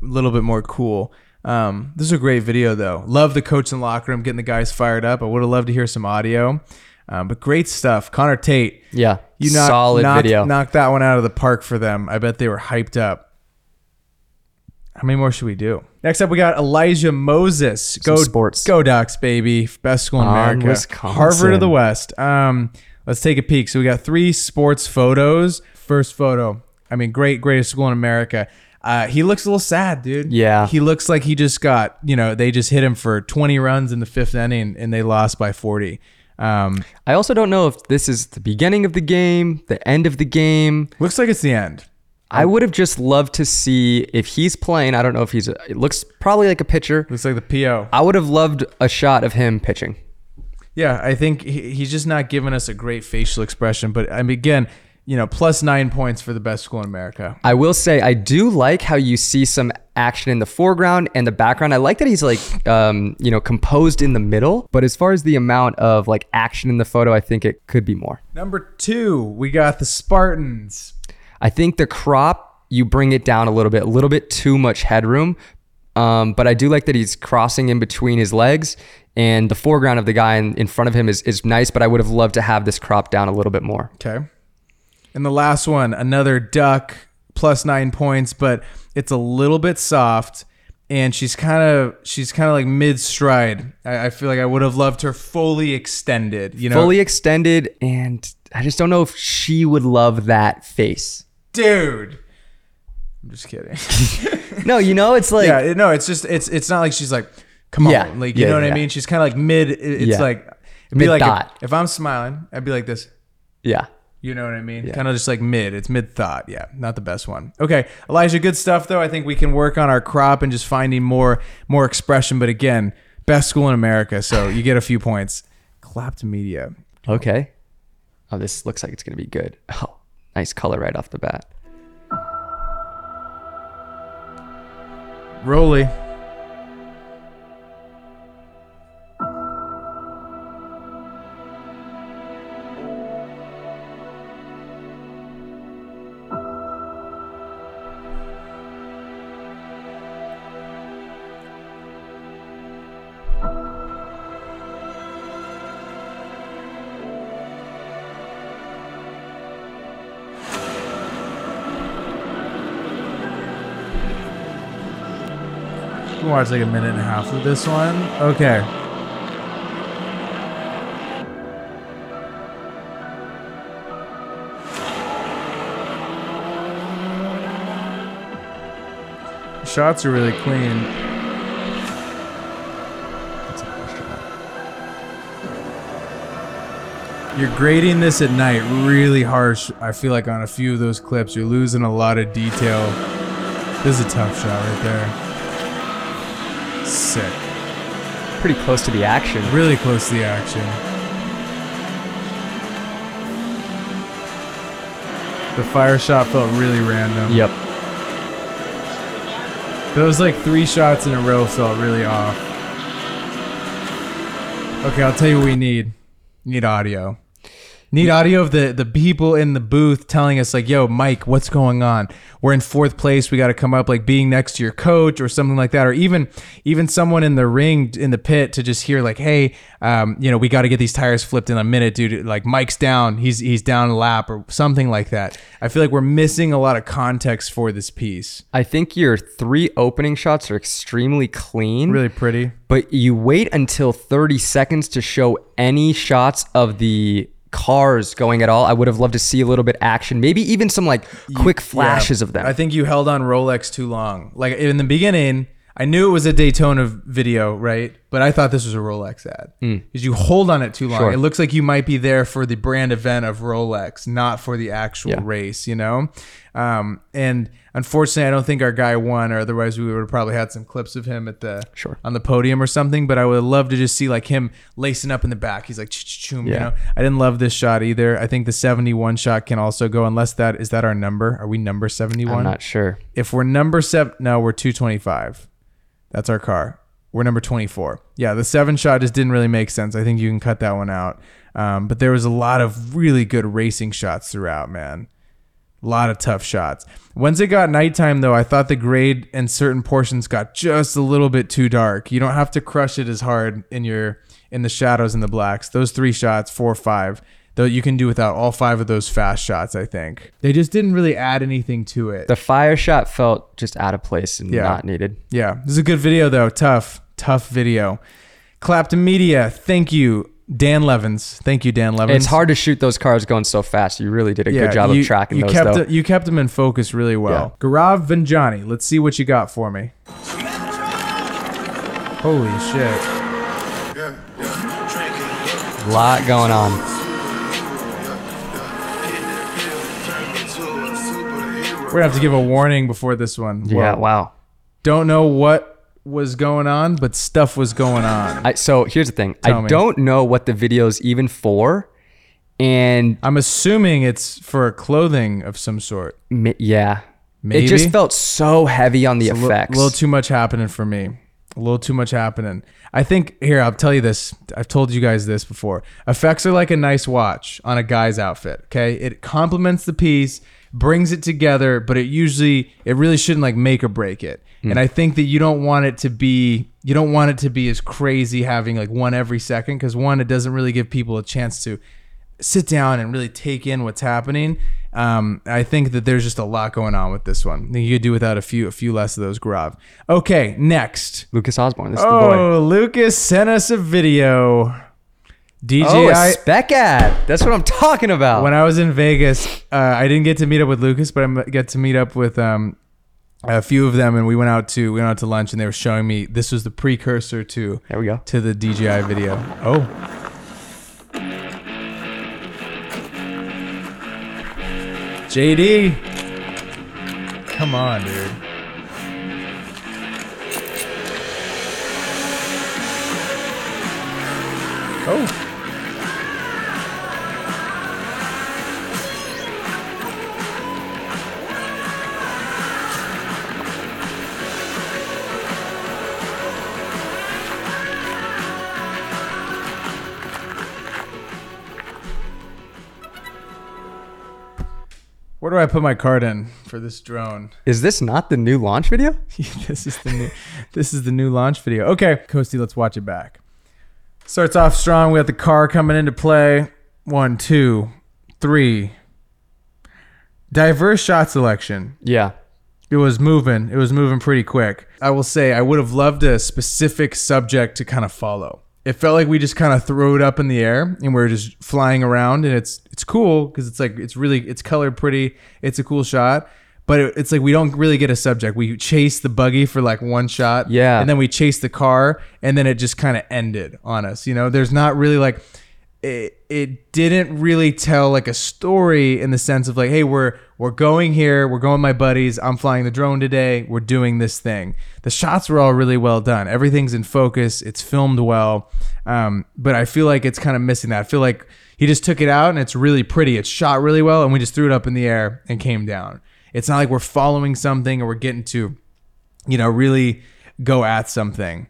[SPEAKER 1] a little bit more cool. Um, this is a great video though. Love the coach in the locker room getting the guys fired up. I would have loved to hear some audio. Um, but great stuff. Connor Tate.
[SPEAKER 2] Yeah,
[SPEAKER 1] You knocked,
[SPEAKER 2] solid
[SPEAKER 1] knocked,
[SPEAKER 2] video.
[SPEAKER 1] knocked that one out of the park for them. I bet they were hyped up. How many more should we do? Next up, we got Elijah Moses. Go
[SPEAKER 2] sports.
[SPEAKER 1] Go Ducks, baby! Best school in
[SPEAKER 2] On
[SPEAKER 1] America.
[SPEAKER 2] Wisconsin.
[SPEAKER 1] Harvard of the West. Um, let's take a peek. So we got three sports photos. First photo. I mean, great, greatest school in America. Uh, he looks a little sad, dude.
[SPEAKER 2] Yeah.
[SPEAKER 1] He looks like he just got, you know, they just hit him for 20 runs in the fifth inning and they lost by 40. Um,
[SPEAKER 2] I also don't know if this is the beginning of the game, the end of the game.
[SPEAKER 1] looks like it's the end.
[SPEAKER 2] I would have just loved to see if he's playing. I don't know if he's. A, it looks probably like a pitcher.
[SPEAKER 1] Looks like the PO.
[SPEAKER 2] I would have loved a shot of him pitching.
[SPEAKER 1] Yeah, I think he, he's just not giving us a great facial expression. But I mean, again, you know, plus nine points for the best school in America.
[SPEAKER 2] I will say I do like how you see some action in the foreground and the background. I like that he's like, um, you know, composed in the middle. But as far as the amount of like action in the photo, I think it could be more.
[SPEAKER 1] Number two, we got the Spartans.
[SPEAKER 2] I think the crop you bring it down a little bit, a little bit too much headroom. Um, but I do like that he's crossing in between his legs, and the foreground of the guy in, in front of him is is nice. But I would have loved to have this crop down a little bit more.
[SPEAKER 1] Okay. And the last one, another duck, plus nine points, but it's a little bit soft. And she's kind of she's kind of like mid stride. I, I feel like I would have loved her fully extended. You know,
[SPEAKER 2] Fully extended, and I just don't know if she would love that face.
[SPEAKER 1] dude. I'm just kidding.
[SPEAKER 2] No, you know, it's like
[SPEAKER 1] yeah, no, it's just it's it's not like she's like, come on,
[SPEAKER 2] Yeah,
[SPEAKER 1] like you
[SPEAKER 2] yeah,
[SPEAKER 1] know what I mean. She's kind of like mid. It's
[SPEAKER 2] Yeah.
[SPEAKER 1] like it'd be like if, if I'm smiling, I'd be like this.
[SPEAKER 2] yeah.
[SPEAKER 1] You know what I mean? Kind of just like mid. It's mid thought. Yeah, not the best one. Okay, Elijah, good stuff though. I think we can work on our crop and just finding more more expression. But again, best school in America, so you get a few points. Clapped media.
[SPEAKER 2] Okay. Oh, this looks like it's gonna be good. Oh, nice color right off the bat.
[SPEAKER 1] Rolly. like a minute and a half of this one. Okay. Shots are really clean. You're grading this at night really harsh. I feel like on a few of those clips, you're losing a lot of detail. This is a tough shot right there. Sick.
[SPEAKER 2] Pretty close to the action.
[SPEAKER 1] Really close to the action. The fire shot felt really random.
[SPEAKER 2] Yep.
[SPEAKER 1] Those like three shots in a row felt really off. Okay, I'll tell you what we need. Need audio. Need audio of the the people in the booth telling us like, "Yo, Mike, what's going on? We're in fourth place. We got to come up like being next to your coach or something like that, or even even someone in the ring in the pit to just hear like, "Hey, um, you know, we got to get these tires flipped in a minute, dude. Like Mike's down. He's he's down a lap or something like that." I feel like we're missing a lot of context for this piece.
[SPEAKER 2] I think your three opening shots are extremely clean.
[SPEAKER 1] Really pretty.
[SPEAKER 2] but you wait until 30 seconds to show any shots of the cars going at all. I would have loved to see a little bit action, maybe even some like quick flashes
[SPEAKER 1] Yeah.
[SPEAKER 2] of them.
[SPEAKER 1] I think you held on Rolex too long. Like in the beginning, I knew it was a Daytona video, right? But I thought this was a Rolex ad because you hold on it too long.
[SPEAKER 2] Hmm. Sure.
[SPEAKER 1] It looks like you might be there for the brand event of Rolex, not for the actual
[SPEAKER 2] Yeah.
[SPEAKER 1] race. You know, um, and unfortunately, I don't think our guy won, or otherwise we would have probably had some clips of him at the
[SPEAKER 2] Sure.
[SPEAKER 1] on the podium or something. But I would love to just see like him lacing up in the back. He's like, "Ch-ch-choom," you know. I didn't love this shot either. I think the seventy-one shot can also go, unless that is that our number. Are we number seventy-one?
[SPEAKER 2] I'm not sure.
[SPEAKER 1] If we're number seven, no, we're 225. That's our car. We're number 24. Yeah, the seven shot just didn't really make sense. I think you can cut that one out. Um, but there was a lot of really good racing shots throughout, man. A lot of tough shots. Once it got nighttime, though, I thought the grade and certain portions got just a little bit too dark. You don't have to crush it as hard in your in the shadows and the blacks. Those three shots, four, five, though you can do without all five of those fast shots. I think they just didn't really add anything to it.
[SPEAKER 2] The fire shot felt just out of place and
[SPEAKER 1] Yeah.
[SPEAKER 2] not needed.
[SPEAKER 1] Yeah, this is a good video though. Tough, tough video. Clapton Media, thank you, Dan Levins. Thank you, Dan Levins.
[SPEAKER 2] It's hard to shoot those cars going so fast. You really did a
[SPEAKER 1] Yeah,
[SPEAKER 2] good job
[SPEAKER 1] you,
[SPEAKER 2] of tracking
[SPEAKER 1] you
[SPEAKER 2] those
[SPEAKER 1] kept
[SPEAKER 2] though.
[SPEAKER 1] it- you kept them in focus really well. Garav Vanjani, let's see what you got for me. Holy shit!
[SPEAKER 2] A lot going on.
[SPEAKER 1] We're gonna have to give a warning before this one.
[SPEAKER 2] Yeah, wow.
[SPEAKER 1] Don't know what was going on, but stuff was going on.
[SPEAKER 2] I, so here's the thing.
[SPEAKER 1] Tell
[SPEAKER 2] I
[SPEAKER 1] me.
[SPEAKER 2] don't know what the video's even for. And
[SPEAKER 1] I'm assuming it's for clothing of some sort.
[SPEAKER 2] yeah,
[SPEAKER 1] Maybe?
[SPEAKER 2] it just felt so heavy on the effects.
[SPEAKER 1] a li-
[SPEAKER 2] effects.
[SPEAKER 1] little too much happening for me. A little too much happening. I think here I'll tell you this. I've told you guys this before. Effects are like a nice watch on a guy's outfit. Okay, it complements the piece, brings it together, but it usually it really shouldn't like make or break it. And I think that you don't want it to be you don't want it to be as crazy having like one every second because one it doesn't really give people a chance to sit down and really take in what's happening. Um, I think that there's just a lot going on with this one. I think you could do without a few a few less of those Grav. Okay, next.
[SPEAKER 2] Lucas Osborne. This is the boy.
[SPEAKER 1] Oh, Lucas sent us a video. DJI.
[SPEAKER 2] Oh, spec ad. That's what I'm talking about.
[SPEAKER 1] when I was in Vegas, uh, I didn't get to meet up with Lucas, but I get to meet up with um, a few of them, and we went out to we went out to lunch, and they were showing me this was the precursor to
[SPEAKER 2] there we go.
[SPEAKER 1] to the DJI video. Oh. JD. Come on, dude. Oh. Where do I put my card in for this drone?
[SPEAKER 2] Is this not the new launch video?
[SPEAKER 1] this is the new this is the new launch video. Okay, Coasty, let's watch it back. Starts off strong. We got the car coming into play. One, two, three. Diverse shot selection.
[SPEAKER 2] Yeah.
[SPEAKER 1] It was moving. It was moving pretty quick. I will say I would have loved a specific subject to kind of follow. It felt like we just kind of threw it up in the air and we're just flying around and it's it's cool because it's like it's really it's colored pretty. It's a cool shot. but it, it's like we don't really get a subject. We chase the buggy for like one shot,
[SPEAKER 2] Yeah.
[SPEAKER 1] and then we chase the car, and then it just kind of ended on us. You know, there's not really like it, it didn't really tell like a story in the sense of like, hey, we're we're going here, we're going my buddies, I'm flying the drone today, we're doing this thing. The shots were all really well done. Everything's in focus, it's filmed well. Um, but I feel like it's kind of missing that. I feel like he just took it out and it's really pretty. It's shot really well, and we just threw it up in the air and came down. It's not like we're following something or we're getting to, you know, really go at something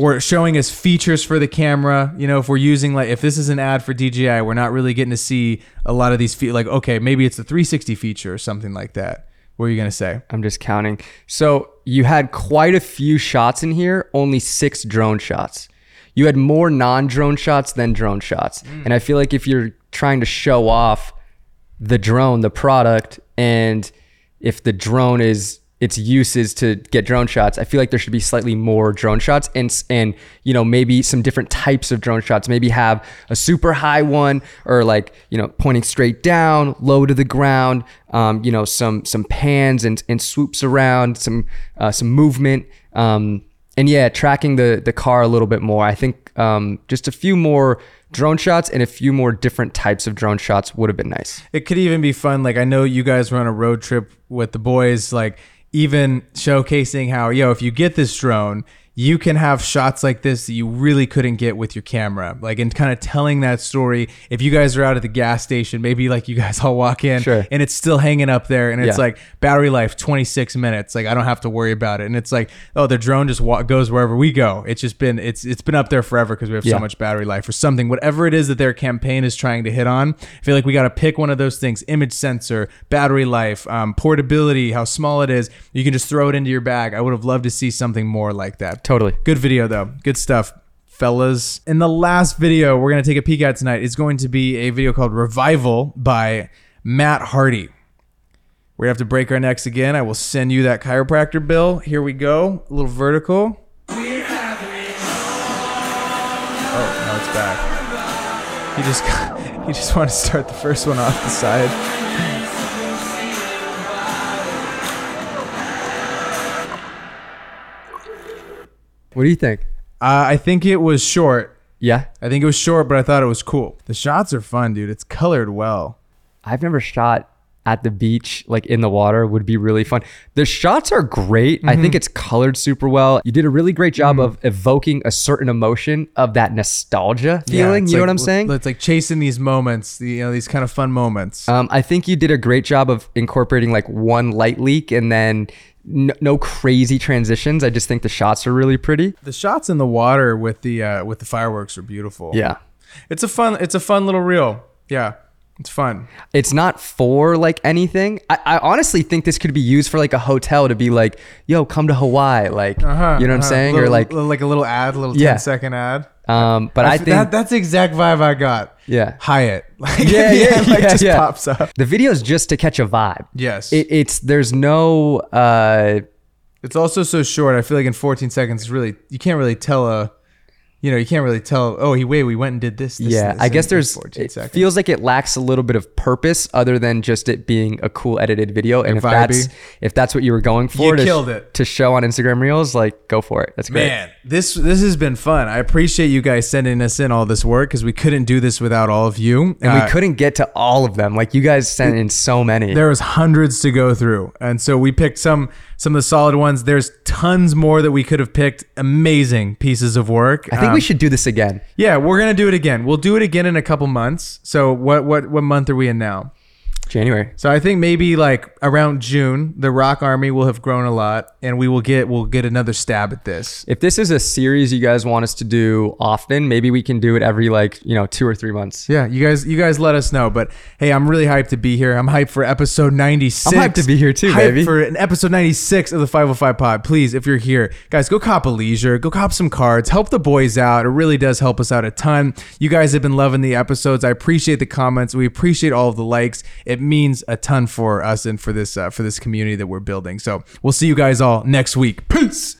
[SPEAKER 1] or showing us features for the camera. You know, if we're using like if this is an ad for DJI, we're not really getting to see a lot of these fe- like okay, maybe it's the 360 feature or something like that. What are you gonna say?
[SPEAKER 2] I'm just counting. So you had quite a few shots in here, only six drone shots. You had more non drone shots than drone shots. Mm. And I feel like if you're trying to show off the drone, the product, and if the drone is its use is to get drone shots, I feel like there should be slightly more drone shots and and you know maybe some different types of drone shots. Maybe have a super high one or like you know pointing straight down, low to the ground. Um, you know some some pans and and swoops around, some uh, some movement. Um, and yeah, tracking the the car a little bit more. I think um, just a few more drone shots and a few more different types of drone shots would have been nice.
[SPEAKER 1] It could even be fun. Like I know you guys were on a road trip with the boys. Like even showcasing how yo, if you get this drone, you can have shots like this that you really couldn't get with your camera. Like and kind of telling that story. If you guys are out at the gas station, maybe like you guys all walk in
[SPEAKER 2] Sure.
[SPEAKER 1] and it's still hanging up there, and it's
[SPEAKER 2] Yeah.
[SPEAKER 1] like battery life 26 minutes. Like I don't have to worry about it. And it's like oh, the drone just wa- goes wherever we go. It's just been it's it's been up there forever because we have
[SPEAKER 2] Yeah.
[SPEAKER 1] so much battery life or something. Whatever it is that their campaign is trying to hit on, I feel like we got to pick one of those things: image sensor, battery life, um, portability, how small it is. You can just throw it into your bag. I would have loved to see something more like that.
[SPEAKER 2] Totally.
[SPEAKER 1] Good video though. Good stuff. Fellas, in the last video we're to take a peek at tonight is going to be a video called Revival by Matt Hardy. We're to have to break our necks again. I will send you that chiropractor bill. Here we go. A little vertical. Oh, now it's back. He just he just wanted to start the first one off the side.
[SPEAKER 2] What do you think?
[SPEAKER 1] Uh, I think it was short.
[SPEAKER 2] Yeah,
[SPEAKER 1] I think it was short, but I thought it was cool. The shots are fun, dude. It's colored well.
[SPEAKER 2] I've never shot at the beach, like in the water, would be really fun. The shots are great. I
[SPEAKER 1] Mm-hmm.
[SPEAKER 2] think it's colored super well. You did a really great job of evoking a certain emotion of that nostalgia feeling.
[SPEAKER 1] it's
[SPEAKER 2] you know
[SPEAKER 1] like-
[SPEAKER 2] what I'm saying?
[SPEAKER 1] It's like chasing these moments, you know, these kind of fun moments.
[SPEAKER 2] Um, I think you did a great job of incorporating like one light leak and then no, no crazy transitions. I just think the shots are really pretty.
[SPEAKER 1] the shots in the water with the uh, with the fireworks are beautiful.
[SPEAKER 2] Yeah.
[SPEAKER 1] it's a fun it's a fun little reel. Yeah, it's fun.
[SPEAKER 2] It's not for like anything. I, I honestly think this could be used for like a hotel to be like, yo, come to Hawaii. Like,
[SPEAKER 1] Uh-huh,
[SPEAKER 2] you know what I'm
[SPEAKER 1] uh-huh.
[SPEAKER 2] saying?
[SPEAKER 1] Little-
[SPEAKER 2] or like,
[SPEAKER 1] like a little ad, a little
[SPEAKER 2] Yeah.
[SPEAKER 1] 10 second ad.
[SPEAKER 2] Um, but I think
[SPEAKER 1] that, that's the exact vibe I got.
[SPEAKER 2] Yeah.
[SPEAKER 1] Hyatt. Like,
[SPEAKER 2] Yeah, yeah,
[SPEAKER 1] ad, like,
[SPEAKER 2] yeah,
[SPEAKER 1] just
[SPEAKER 2] yeah.
[SPEAKER 1] pops up.
[SPEAKER 2] the video is just to catch a vibe.
[SPEAKER 1] Yes.
[SPEAKER 2] It, it's there's no uh
[SPEAKER 1] It's also so short. I feel like in 14 seconds, it's really you can't really tell a, you know, you can't really tell. Oh, he wait, we went and did this. this
[SPEAKER 2] yeah.
[SPEAKER 1] this
[SPEAKER 2] I guess there's
[SPEAKER 1] 14
[SPEAKER 2] it
[SPEAKER 1] seconds.
[SPEAKER 2] feels like it lacks a little bit of purpose other than just it being a cool edited video. And if
[SPEAKER 1] vibey.
[SPEAKER 2] that's if that's what you were going for
[SPEAKER 1] You
[SPEAKER 2] to,
[SPEAKER 1] killed it.
[SPEAKER 2] to show on Instagram Reels, like go for it. That's great.
[SPEAKER 1] Man, this this has been fun. I appreciate you guys sending us in all this work because we couldn't do this without all of you.
[SPEAKER 2] And
[SPEAKER 1] Uh,
[SPEAKER 2] we couldn't get to all of them. Like you guys sent in so many.
[SPEAKER 1] There was hundreds to go through, and so we picked some some of the solid ones. There's tons more that we could have picked. Amazing pieces of work.
[SPEAKER 2] I think
[SPEAKER 1] Um,
[SPEAKER 2] we should do this again.
[SPEAKER 1] Yeah, we're gonna do it again. We'll do it again in a couple months. So what what what month are we in now?
[SPEAKER 2] January.
[SPEAKER 1] So I think maybe like around June, the Rock Army will have grown a lot, and we will get we'll get another stab at this.
[SPEAKER 2] If this is a series you guys want us to do often, maybe we can do it every like, you know, two or three months.
[SPEAKER 1] Yeah, you guys, you guys let us know. But hey, I'm really hyped to be here. I'm hyped for episode 96.
[SPEAKER 2] I'm hyped to be here too,
[SPEAKER 1] Hyped
[SPEAKER 2] baby.
[SPEAKER 1] For an episode 96 of the 505 Pod. Please, if you're here, guys, go cop a leisure, go cop some cards, help the boys out. It really does help us out a ton. You guys have been loving the episodes. I appreciate the comments. We appreciate all of the likes. It means a ton for us and for this uh, for this community that we're building. So we'll see you guys all next week. Peace.